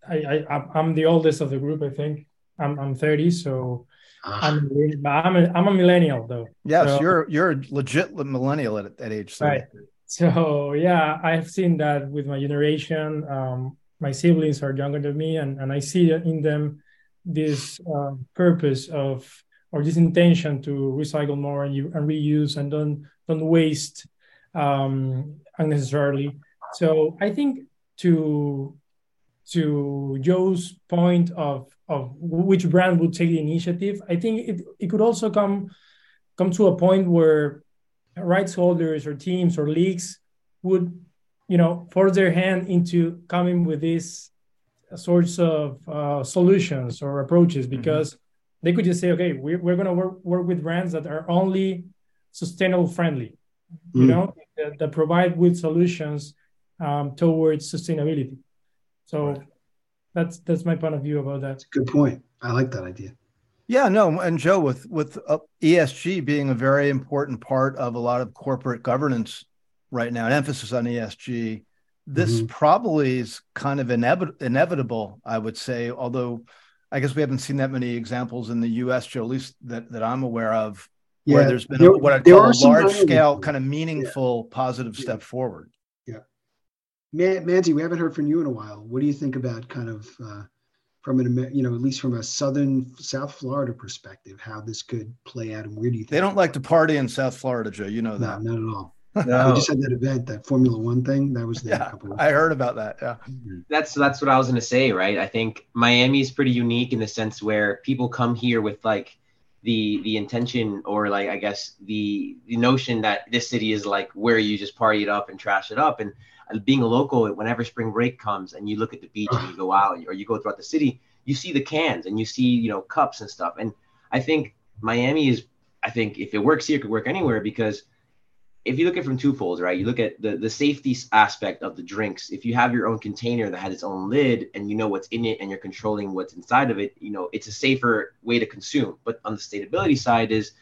I, I I'm the oldest of the group. I think I'm I'm 30, so I'm, I'm, a, I'm a millennial though. Yes, so, you're you're a legit millennial at, at age 30. Right. So yeah, I've seen that with my generation. Um, my siblings are younger than me, and, and I see in them this uh, purpose of or this intention to recycle more and, you, and reuse and don't don't waste um, unnecessarily. So I think to to Joe's point of of which brand would take the initiative, I think it, it could also come come to a point where rights holders or teams or leagues would, you know, force their hand into coming with these sorts of uh, solutions or approaches mm-hmm. because mm-hmm. they could just say, okay, we're, we're going to work, work with brands that are only sustainable friendly, mm-hmm. you know, that, that, provide with solutions um, towards sustainability. So right that's that's my point of view about that. Good point. I like that idea. Yeah, no, and Joe, with with uh, ESG being a very important part of a lot of corporate governance right now, an emphasis on ESG, this mm-hmm. probably is kind of inevit- inevitable, I would say. Although, I guess we haven't seen that many examples in the U.S., Joe, at least that, that I'm aware of, yeah, where there's been there, a, what I call a large scale, kind of meaningful, yeah. positive step forward. Yeah, Man- Manzi, we haven't heard from you in a while. What do you think about kind of uh, from an you know at least from a southern South Florida perspective, how this could play out, and where do you think they don't like to party in South Florida, Joe? You know that? No, not at all. No. We just had that event, that Formula One thing. That was there yeah, I heard about that. Yeah. Mm-hmm. That's that's what I was gonna say, right? I think Miami is pretty unique in the sense where people come here with like the the intention or like I guess the the notion that this city is like where you just party it up and trash it up. And uh, being a local, whenever spring break comes and you look at the beach and you go out or you go throughout the city, you see the cans and you see you know cups and stuff. And I think Miami is I think if it works here, it could work anywhere because if you look at from twofold, right? You look at the the safety aspect of the drinks. If you have your own container that has its own lid and you know what's in it and you're controlling what's inside of it, you know it's a safer way to consume. But on the sustainability side is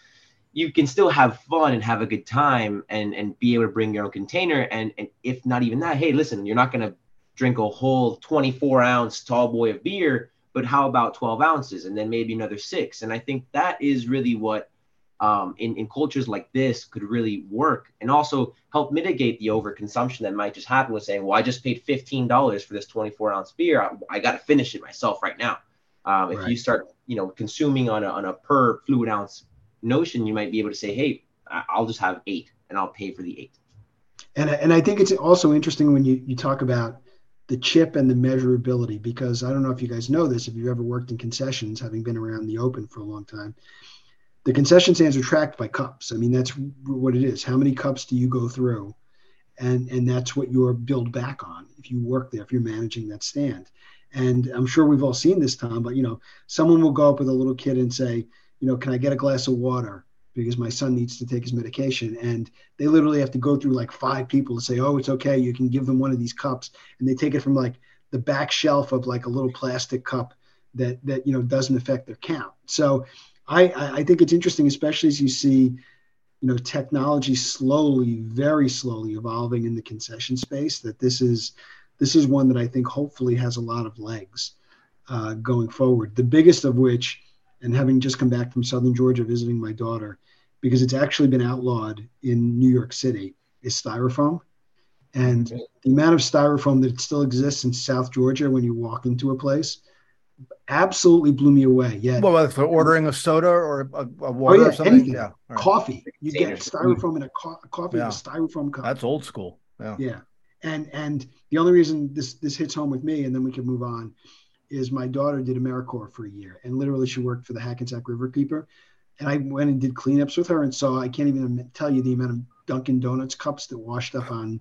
you can still have fun and have a good time and and be able to bring your own container and and if not even that, hey, listen, you're not gonna drink a whole 24 ounce tall boy of beer, but how about 12 ounces and then maybe another six? And I think that is really what um, in, in cultures like this could really work and also help mitigate the overconsumption that might just happen with saying, well, I just paid $15 for this 24 ounce beer. I, I got to finish it myself right now. Um, if right. you start, you know, consuming on a, on a per fluid ounce notion, you might be able to say, hey, I'll just have eight and I'll pay for the eight. And, and I think it's also interesting when you, you talk about the chip and the measurability, because I don't know if you guys know this, if you've ever worked in concessions, having been around the open for a long time, the concession stands are tracked by cups. I mean, that's what it is. How many cups do you go through? And, and that's what you're billed back on if you work there, if you're managing that stand. And I'm sure we've all seen this, Tom, but you know, someone will go up with a little kid and say, you know, can I get a glass of water? Because my son needs to take his medication. And they literally have to go through like five people to say, oh, it's okay. You can give them one of these cups. And they take it from like the back shelf of like a little plastic cup that, that, you know, doesn't affect their count. So I, I think it's interesting, especially as you see, you know, technology slowly, very slowly evolving in the concession space. That this is this is one that I think hopefully has a lot of legs uh, going forward. The biggest of which, and having just come back from Southern Georgia visiting my daughter, because it's actually been outlawed in New York City, is styrofoam. And the amount of styrofoam that still exists in South Georgia when you walk into a place absolutely blew me away. Yeah. Well, for ordering a soda or a, a oh, water oh, yeah, or something. Anything. Yeah. Right. Coffee. You get styrofoam in a, co- a coffee yeah. in a styrofoam cup. That's old school. Yeah. Yeah. And and the only reason this this hits home with me, and then we can move on, is my daughter did AmeriCorps for a year, and literally she worked for the Hackensack Riverkeeper, and I went and did cleanups with her, and saw I can't even tell you the amount of Dunkin' Donuts cups that washed up on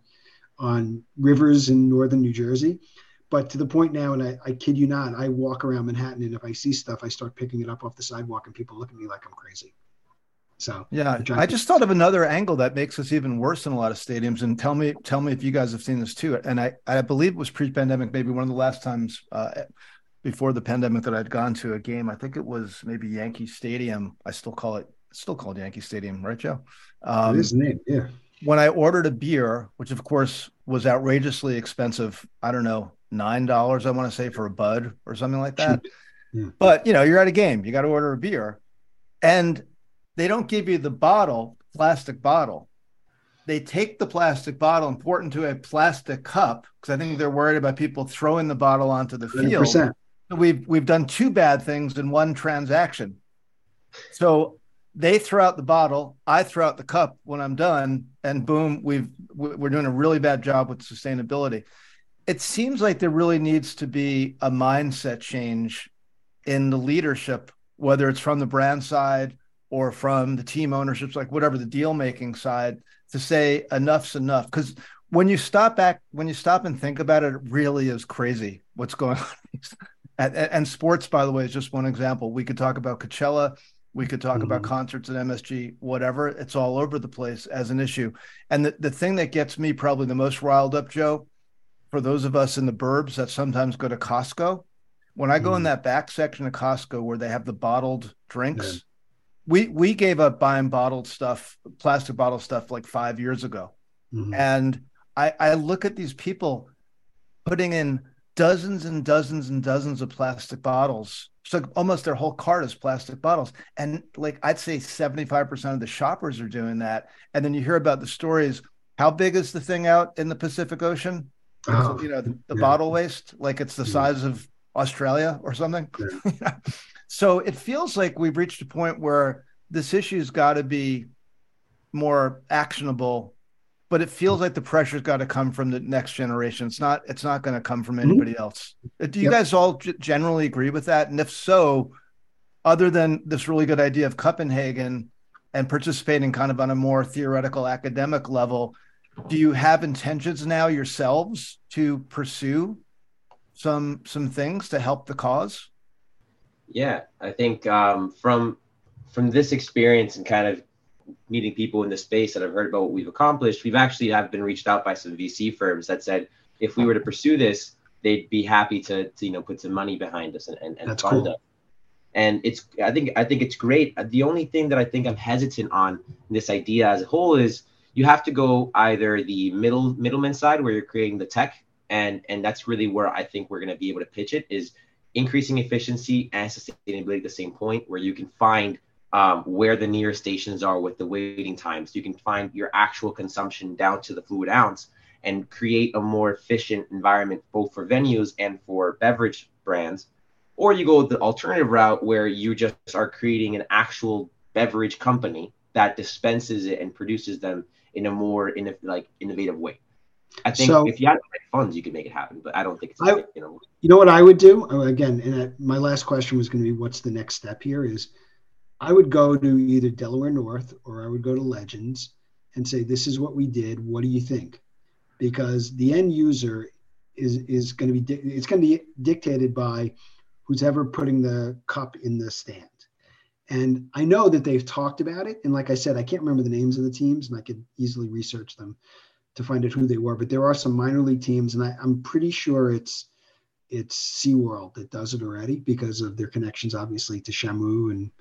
on rivers in northern New Jersey but to the point now, and I, I kid you not, I walk around Manhattan, and if I see stuff, I start picking it up off the sidewalk, and people look at me like I'm crazy. So yeah, I just thought of another angle that makes us even worse in a lot of stadiums. And tell me, tell me if you guys have seen this too. And I, I believe it was pre-pandemic, maybe one of the last times uh, before the pandemic that I'd gone to a game. I think it was maybe Yankee Stadium. I still call it, still called Yankee Stadium, right, Joe? Um, it is name, yeah. When I ordered a beer, which of course was outrageously expensive, I don't know, nine dollars, I want to say, for a bud or something like that. Yeah. But you know, you're at a game, you got to order a beer, and they don't give you the bottle, plastic bottle. They take the plastic bottle and pour it into a plastic cup because I think they're worried about people throwing the bottle onto the field. 100%. So we've we've done two bad things in one transaction. So they throw out the bottle, I throw out the cup when I'm done, and boom, we've we're doing a really bad job with sustainability it seems like there really needs to be a mindset change in the leadership, whether it's from the brand side or from the team ownerships, like whatever the deal making side, to say enough's enough. Because when you stop back, when you stop and think about it, it really is crazy what's going on. and, and, sports, by the way, is just one example. We could talk about Coachella. We could talk mm-hmm. about concerts at MSG, whatever. It's all over the place as an issue. And the, the thing that gets me probably the most riled up, Joe, for those of us in the burbs that sometimes go to Costco, when I go mm. in that back section of Costco where they have the bottled drinks, yeah. we we gave up buying bottled stuff, plastic bottle stuff like five years ago. Mm-hmm. And I, I look at these people putting in dozens and dozens and dozens of plastic bottles. So almost their whole cart is plastic bottles. And like I'd say 75% of the shoppers are doing that. And then you hear about the stories. How big is the thing out in the Pacific Ocean? Oh, you know, the, the yeah. bottle waste, like it's the size of Australia or something. Yeah. so it feels like we've reached a point where this issue's got to be more actionable, but it feels like the pressure's got to come from the next generation. It's not. It's not going to come from mm-hmm. anybody mm-hmm. else. Uh, do you yep. guys all g- generally agree with that? And if so, other than this really good idea of Copenhagen and participating kind of on a more theoretical academic level, do you have intentions now yourselves to pursue some some things to help the cause? Yeah, I think um, from from this experience and kind of meeting people in the space that have heard about what we've accomplished, we've actually have been reached out by some VC firms that said if we were to pursue this, they'd be happy to, to you know put some money behind us and, and, and fund cool. us. And it's I think I think it's great. The only thing that I think I'm hesitant on this idea as a whole is you have to go either the middle middleman side where you're creating the tech and and that's really where i think we're going to be able to pitch it is increasing efficiency and sustainability at the same point where you can find um, where the nearest stations are with the waiting times you can find your actual consumption down to the fluid ounce and create a more efficient environment both for venues and for beverage brands or you go the alternative route where you just are creating an actual beverage company that dispenses it and produces them in a more in like innovative way. I think so, if you had the right funds, you could make it happen, but I don't think it's I, you know. You know what I would do uh, again, and my last question was going to be, what's the next step here? Is I would go to either Delaware North or I would go to Legends and say, this is what we did. What do you think? Because the end user is is going to be it's going to be dictated by who's ever putting the cup in the stand. And I know that they've talked about it. And like I said, I can't remember the names of the teams, and I could easily research them to find out who they were. But there are some minor league teams, and I, am pretty sure it's it's SeaWorld that does it already because of their connections, obviously, to Shamu and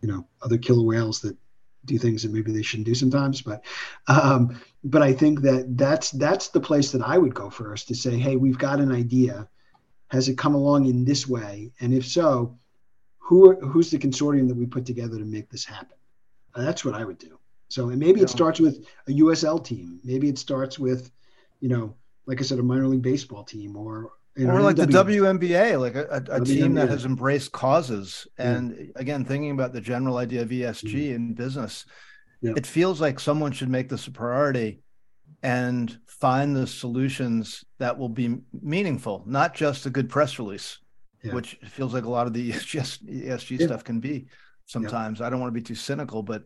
you know other killer whales that do things that maybe they shouldn't do sometimes. But um, but I think that that's that's the place that I would go first to say, hey, we've got an idea. Has it come along in this way? And if so, who who's the consortium that we put together to make this happen? Uh, that's what I would do. So and maybe yeah. it starts with a USL team. Maybe it starts with, you know, like I said, a minor league baseball team or or like the WNBA, like a, a, a team that has embraced causes. And again, thinking about the general idea of ESG mm-hmm. in business, yeah. it feels like someone should make this a priority and find the solutions that will be meaningful, not just a good press release yeah. which feels like a lot of the ESG, ESG yeah. stuff can be sometimes. Yeah. I don't want to be too cynical, but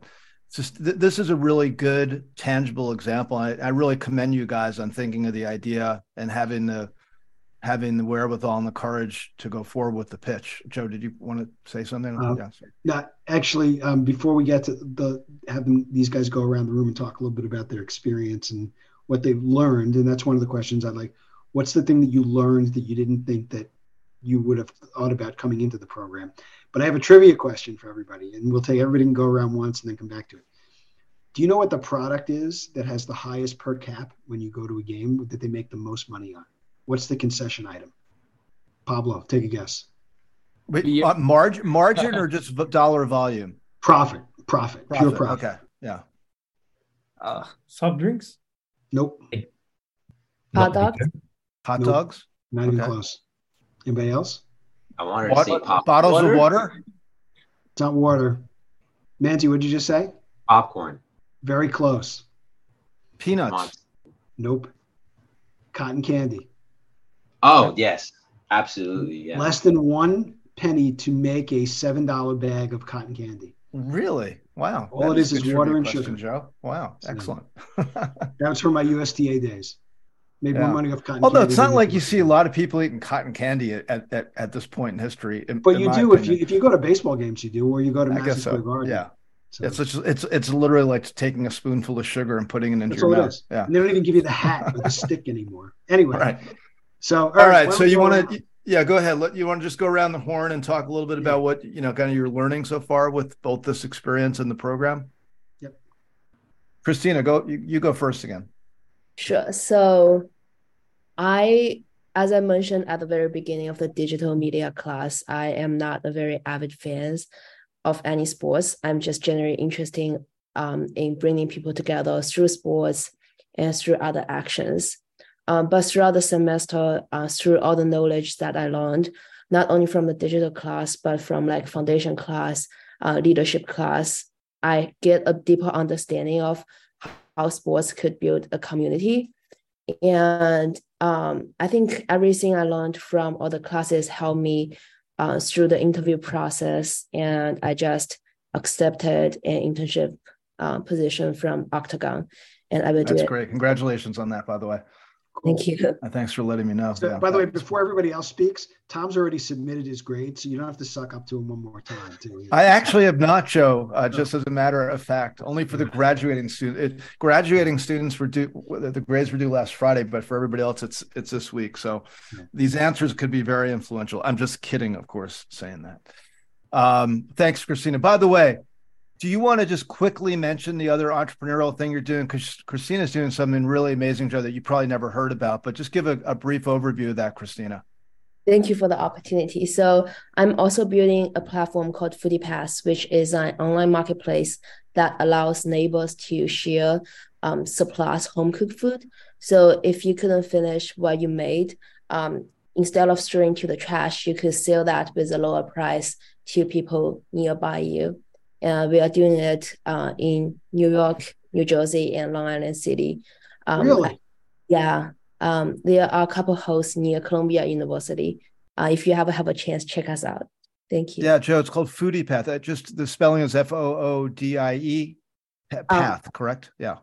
just th- this is a really good, tangible example. I, I, really commend you guys on thinking of the idea and having the having the wherewithal and the courage to go forward with the pitch. Joe, did you want to say something? Um, yeah, not actually. Um, before we get to the having these guys go around the room and talk a little bit about their experience and what they've learned, and that's one of the questions I'd like. What's the thing that you learned that you didn't think that you would have thought about coming into the program. But I have a trivia question for everybody, and we'll take everybody and go around once and then come back to it. Do you know what the product is that has the highest per cap when you go to a game that they make the most money on? What's the concession item? Pablo, take a guess. Wait, yeah. uh, margin, margin or just dollar volume? Profit, profit, profit. pure profit. Okay, yeah. Uh, soft drinks? Nope. Hot dogs? Hot nope. dogs? Not even close. Anybody else? I wanted to say pop. Bottles water? of water? It's not water. Manzi, what did you just say? Popcorn. Very close. Peanuts. Nope. Cotton candy. Oh, yes. Absolutely. Yeah. Less than one penny to make a seven dollar bag of cotton candy. Really? Wow. All that it is is, is water and sugar. Joe. Wow. Excellent. That's from my USTA days made yeah. more money off cotton. Although it's not like you see a lot of people eating cotton candy at, at, at this point in history. In, but in you do opinion. if you if you go to baseball games, you do, or you go to Madison so. Garden. Yeah. So. It's, it's it's it's literally like taking a spoonful of sugar and putting it into That's your mouth. Yeah. And they don't even give you the hat or the stick anymore. Anyway. Right. So all, all right. right so you want to yeah, go ahead. Let you want to just go around the horn and talk a little bit yeah. about what you know, kind of your learning so far with both this experience and the program. Yep. Christina, go. You, you go first again. Sure. So I, as I mentioned at the very beginning of the digital media class, I am not a very avid fan of any sports. I'm just generally interested um, in bringing people together through sports and through other actions. Um, but throughout the semester, uh, through all the knowledge that I learned, not only from the digital class, but from like foundation class, uh, leadership class, I get a deeper understanding of how sports could build a community. And um, I think everything I learned from all the classes helped me uh, through the interview process. And I just accepted an internship uh, position from Octagon. And I will That's do it. That's great. Congratulations on that, by the way. Cool. Thank you. Thanks for letting me know. So, yeah, by the way, before everybody else speaks, Tom's already submitted his grade, so you don't have to suck up to him one more time. Too. I actually have not, Joe. Uh, just as a matter of fact, only for the graduating student. graduating students were due. The grades were due last Friday, but for everybody else, it's it's this week. So these answers could be very influential. I'm just kidding, of course, saying that. Um, thanks, Christina. By the way, do you want to just quickly mention the other entrepreneurial thing you're doing? Because Christina's doing something really amazing, Joe, that you probably never heard about, but just give a, a brief overview of that, Christina. Thank you for the opportunity. So I'm also building a platform called Foodie Pass, which is an online marketplace that allows neighbors to share um, supplies, home cooked food. So if you couldn't finish what you made, um, instead of throwing to the trash, you could sell that with a lower price to people nearby you. Uh, we are doing it uh, in New York, New Jersey, and Long Island City. Um, really? Yeah. Um, there are a couple hosts near Columbia University. Uh, if you ever have a chance, check us out. Thank you. Yeah, Joe, it's called Foodie Path. That just the spelling is F O O D I E uh, path, correct? Yeah.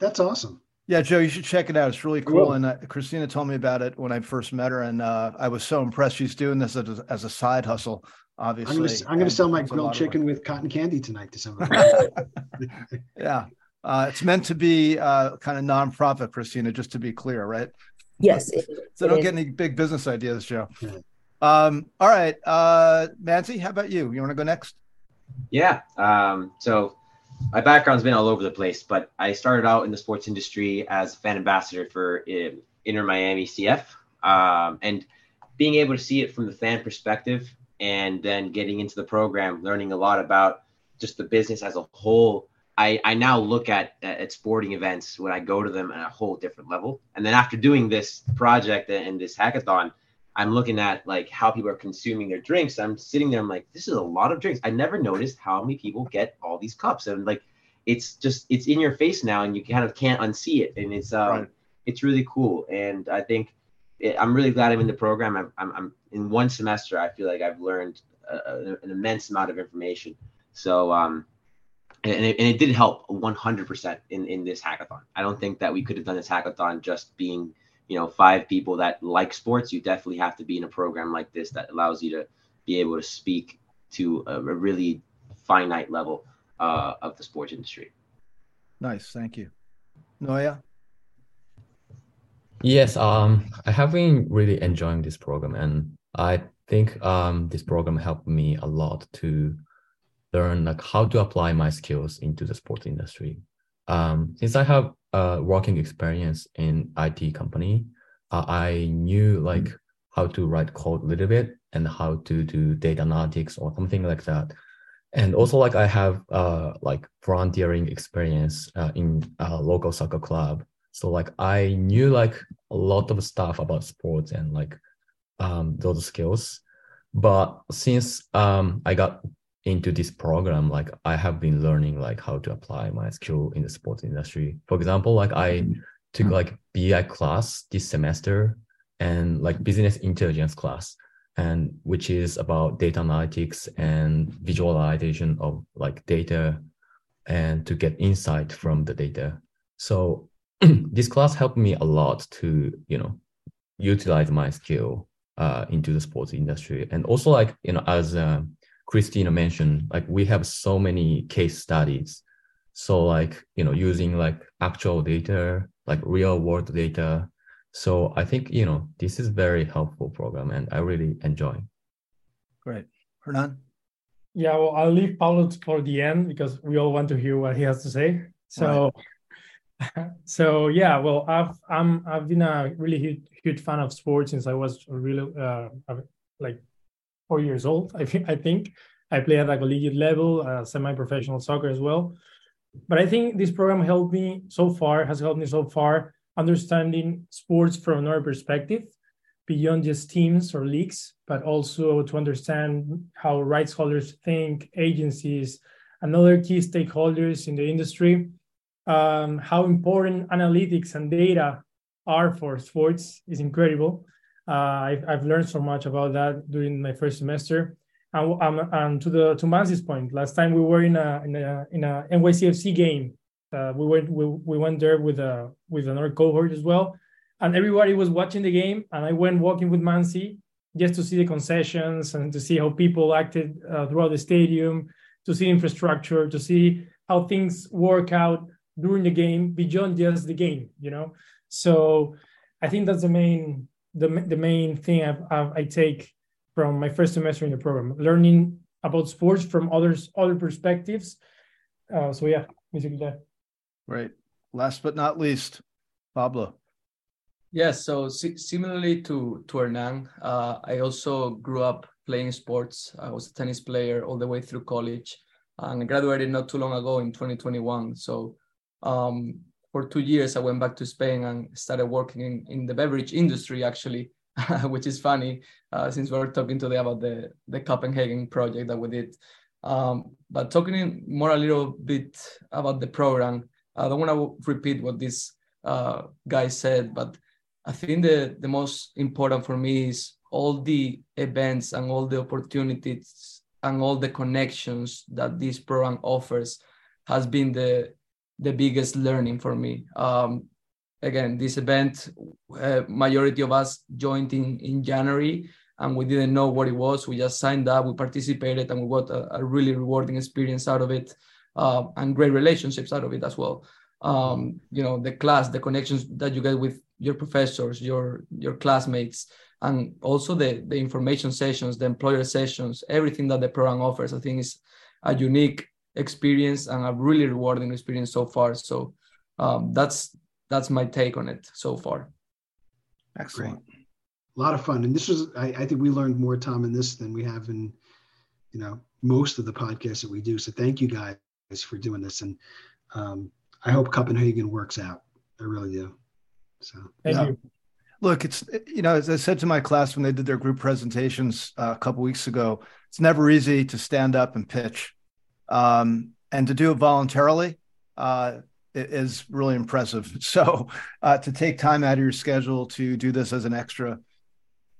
That's awesome. Yeah, Joe, you should check it out. It's really cool. cool. And uh, Christina told me about it when I first met her, and uh, I was so impressed. She's doing this as a, as a side hustle obviously. I'm gonna, I'm gonna sell my grilled chicken with cotton candy tonight to somebody. yeah. Uh, it's meant to be uh, kind of nonprofit, Christina, just to be clear, right? Yes. so don't get any big business ideas, Joe. Um, all right. Uh, Manzi, how about you? You want to go next? Yeah. Um, so my background's been all over the place, but I started out in the sports industry as fan ambassador for uh, Inter Miami CF. Um, and being able to see it from the fan perspective and then getting into the program, learning a lot about just the business as a whole. I, I now look at at sporting events when I go to them at a whole different level. And then after doing this project and this hackathon, I'm looking at like how people are consuming their drinks. I'm sitting there, I'm like, this is a lot of drinks. I never noticed how many people get all these cups. And like it's just it's in your face now and you kind of can't unsee it. And it's um right. it's really cool. And I think it, I'm really glad I'm in the program. I'm, I'm, I'm in one semester. I feel like I've learned a, a, an immense amount of information. So, um, and it, and it did help 100% in, in this hackathon. I don't think that we could have done this hackathon just being, you know, five people that like sports. You definitely have to be in a program like this that allows you to be able to speak to a, a really finite level uh, of the sports industry. Nice, thank you, Naoya. Yes, um, I have been really enjoying this program, and I think um, this program helped me a lot to learn like how to apply my skills into the sports industry. Um, since I have a working experience in IT company, uh, I knew like how to write code a little bit and how to do data analytics or something like that. And also like I have uh, like volunteering experience uh, in a local soccer club so like I knew like a lot of stuff about sports and like um, those skills. But since um, I got into this program, like I have been learning like how to apply my skill in the sports industry. For example, like I took like BI class this semester and like business intelligence class and which is about data analytics and visualization of like data and to get insight from the data. So this class helped me a lot to you know utilize my skill uh, into the sports industry. And also like you know as uh, christina mentioned like we have so many case studies. So like you know using like actual data like real world data. So i think you know this is very helpful program and i really enjoy. Great. Hernan? Yeah well i'll leave Pablo for the end because we all want to hear what he has to say. So right so yeah, well, I've I'm I've been a really huge, huge fan of sports since I was really uh, like four years old. I think I think I play at a collegiate level, uh, semi-professional soccer as well. But I think this program helped me so far has helped me so far understanding sports from another perspective beyond just teams or leagues, but also to understand how rights holders think, agencies, and other key stakeholders in the industry, um, how important analytics and data are for sports is incredible. Uh, I've, I've learned so much about that during my first semester. And, um, and to the to Manzi's point, last time we were in a in a in a NYCFC game. Uh, we went we, we went there with a with another cohort as well, and everybody was watching the game. And I went walking with Mansi just to see the concessions and to see how people acted uh, throughout the stadium, to see infrastructure, to see how things work out during the game beyond just the game. You know, so I think that's the main the the main thing I've, I've, I take from my first semester in the program, learning about sports from others other perspectives. Uh, so yeah, basically that. Right. Last but not least, Pablo. Yes. So similarly to to Hernan, uh, I also grew up playing sports. I was a tennis player all the way through college, and I graduated not too long ago in 2021. So um, for two years, I went back to Spain and started working in, in the beverage industry actually which is funny uh, since we are talking today about the, the Copenhagen project that we did. Um, but talking more a little bit about the program, I don't want to repeat what this uh, guy said, but I think the, the most important for me is all the events and all the opportunities and all the connections that this program offers has been the the biggest learning for me. Um, again, this event, uh, majority of us joined in, in January and we didn't know what it was. We just signed up, we participated, and we got a, a really rewarding experience out of it uh, and great relationships out of it as well. Um, you know, the class, the connections that you get with your professors, your your classmates, and also the the information sessions, the employer sessions, everything that the program offers, I think is a unique experience and a really rewarding experience so far. So um, that's that's my take on it so far. Excellent. Great. A lot of fun. And this was, I, I think we learned more, Tom, in this than we have in, you know, most of the podcasts that we do. So thank you guys for doing this. And um, I hope Copenhagen works out. I really do. So thank yeah. you. Look, it's you know, as I said to my class when they did their group presentations uh, a couple weeks ago, it's never easy to stand up and pitch, um, and to do it voluntarily. Uh, is really impressive. So uh, to take time out of your schedule to do this as an extra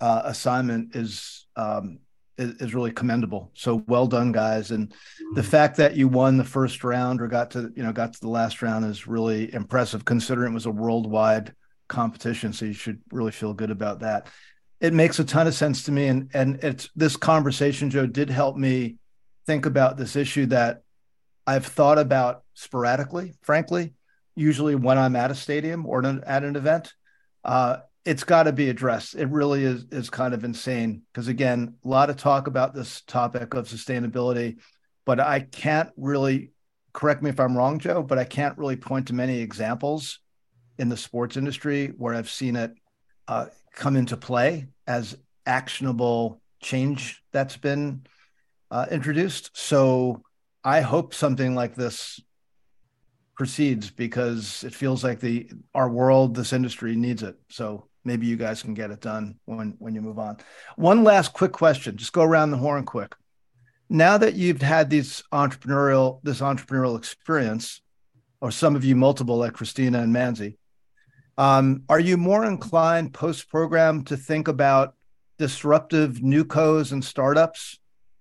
uh, assignment is, um, is, is really commendable. So well done, guys. And the mm-hmm. fact that you won the first round or got to you know got to the last round is really impressive, considering it was a worldwide competition. So you should really feel good about that. It makes a ton of sense to me, and and it's this conversation, Joe, did help me think about this issue that I've thought about sporadically, frankly, usually when I'm at a stadium or at an event. Uh, it's got to be addressed. It really is is kind of insane because again, a lot of talk about this topic of sustainability, but I can't really correct me if I'm wrong, Joe, but I can't really point to many examples in the sports industry where I've seen it uh, come into play as actionable change that's been uh, introduced. So I hope something like this proceeds because it feels like the our world, this industry needs it. So maybe you guys can get it done when when you move on. One last quick question, just go around the horn quick. Now that you've had these entrepreneurial this entrepreneurial experience, or some of you multiple like Christina and Manzi, um, are you more inclined post program to think about disruptive new cos and startups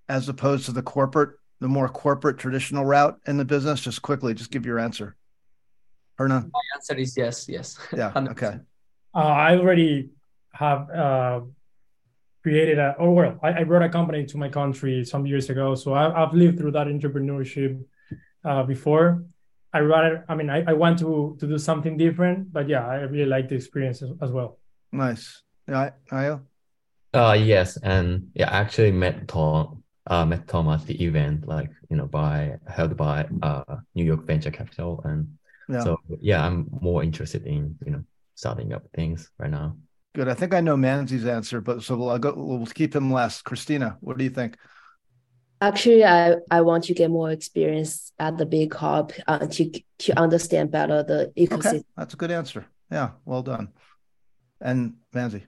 as opposed to the corporate the more corporate traditional route in the business? Just quickly, just give your answer. Hernan? My answer is yes, yes. Yeah. 100%. Okay. Uh, I already have uh, created a, or well, I, I, brought a company to my country some years ago. So I, have lived through that entrepreneurship uh, before. I rather, I mean, I, I want to to do something different, but yeah, I really like the experience as, as well. Nice. Yeah, Ayo? Uh, yes, and yeah, I actually met Tom uh, met Tom at the event, like you know, by held by uh, New York Venture Capital, and yeah. so yeah, I'm more interested in you know starting up things right now. Good. I think I know Manzi's answer, but so we'll go. We'll keep him last. Christina, what do you think? Actually, I, I want to get more experience at the big hub uh, to to understand better the ecosystem. Okay. That's a good answer. Yeah, well done. And Manzi.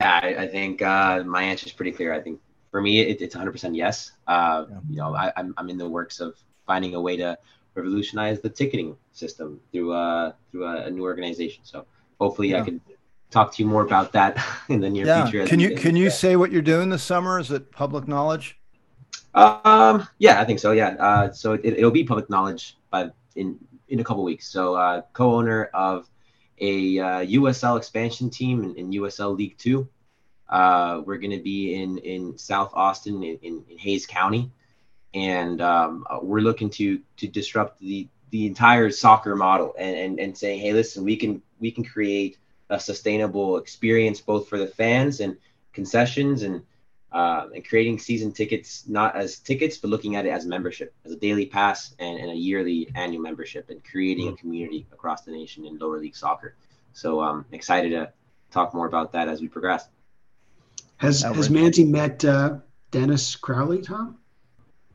Yeah, I, I think uh, my answer is pretty clear. I think for me, it, it's 100% yes. Uh, yeah. You know, I, I'm, I'm in the works of finding a way to revolutionize the ticketing system through uh, through a, a new organization. So hopefully, yeah. I can talk to you more about that in the near yeah. future. Can you can you say what you're doing this summer? Is it public knowledge? Um, yeah, I think so. Yeah. Uh, so it, will be public knowledge, but in in a couple weeks. So uh, co-owner of a uh, USL expansion team in, in USL League Two. Uh, we're going to be in in South Austin in, in, in Hays County, and um, uh, we're looking to to disrupt the the entire soccer model and, and and saying, hey, listen, we can we can create a sustainable experience both for the fans and concessions and uh, and creating season tickets not as tickets but looking at it as membership as a daily pass and, and a yearly annual membership and creating a mm-hmm. community across the nation in lower league soccer. So i'm um, excited to talk more about that as we progress has has Manzi met uh, dennis crowley tom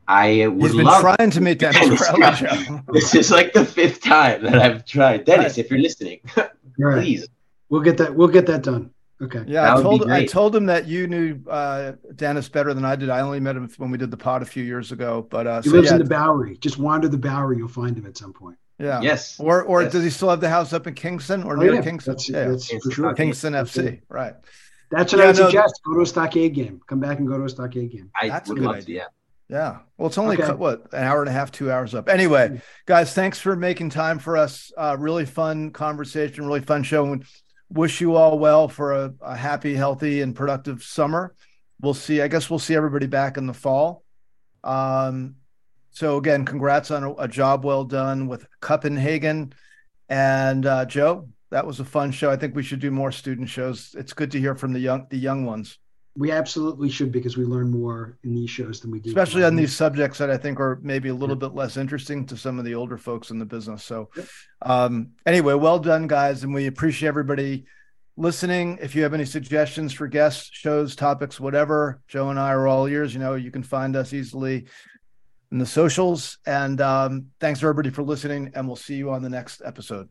I would He's been love trying to meet Dennis, Crowley. this is like the fifth time that I've tried. Dennis, right. if you're listening, please. We'll get that. We'll get that done. Okay. Yeah, I told I told him that you knew uh, Dennis better than I did. I only met him when we did the pod a few years ago. But uh, he so, lives yeah. in the Bowery. Just wander the Bowery, you'll find him at some point. Yeah. Yes. Or or yes. does he still have the house up in Kingston or oh, near yeah. Kingston? That's, yeah, that's for sure. Kingston FC. Right. That's what yeah, I would no, suggest. Go to a stockade game. Come back and go to a stockade game. I that's a good idea. Yeah. Well, it's only okay. what an hour and a half, two hours up. Anyway, hmm. guys, thanks for making time for us. Uh, really fun conversation, really fun show And wish you all well for a, a, happy, healthy, and productive summer. We'll see. I guess we'll see everybody back in the fall. Um, so again, congrats on a, a, job well done with Copenhagen. And uh, Joe, that was a fun show. I think we should do more student shows. It's good to hear from the young the young ones. We absolutely should because we learn more in these shows than we do. Especially on these subjects that I think are maybe a little yeah. bit less interesting to some of the older folks in the business. So, um, anyway, well done, guys. And we appreciate everybody listening. If you have any suggestions for guests, shows, topics, whatever, Joe and I are all ears. You know, you can find us easily in the socials. And um, thanks everybody for listening. And we'll see you on the next episode.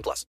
18 plus.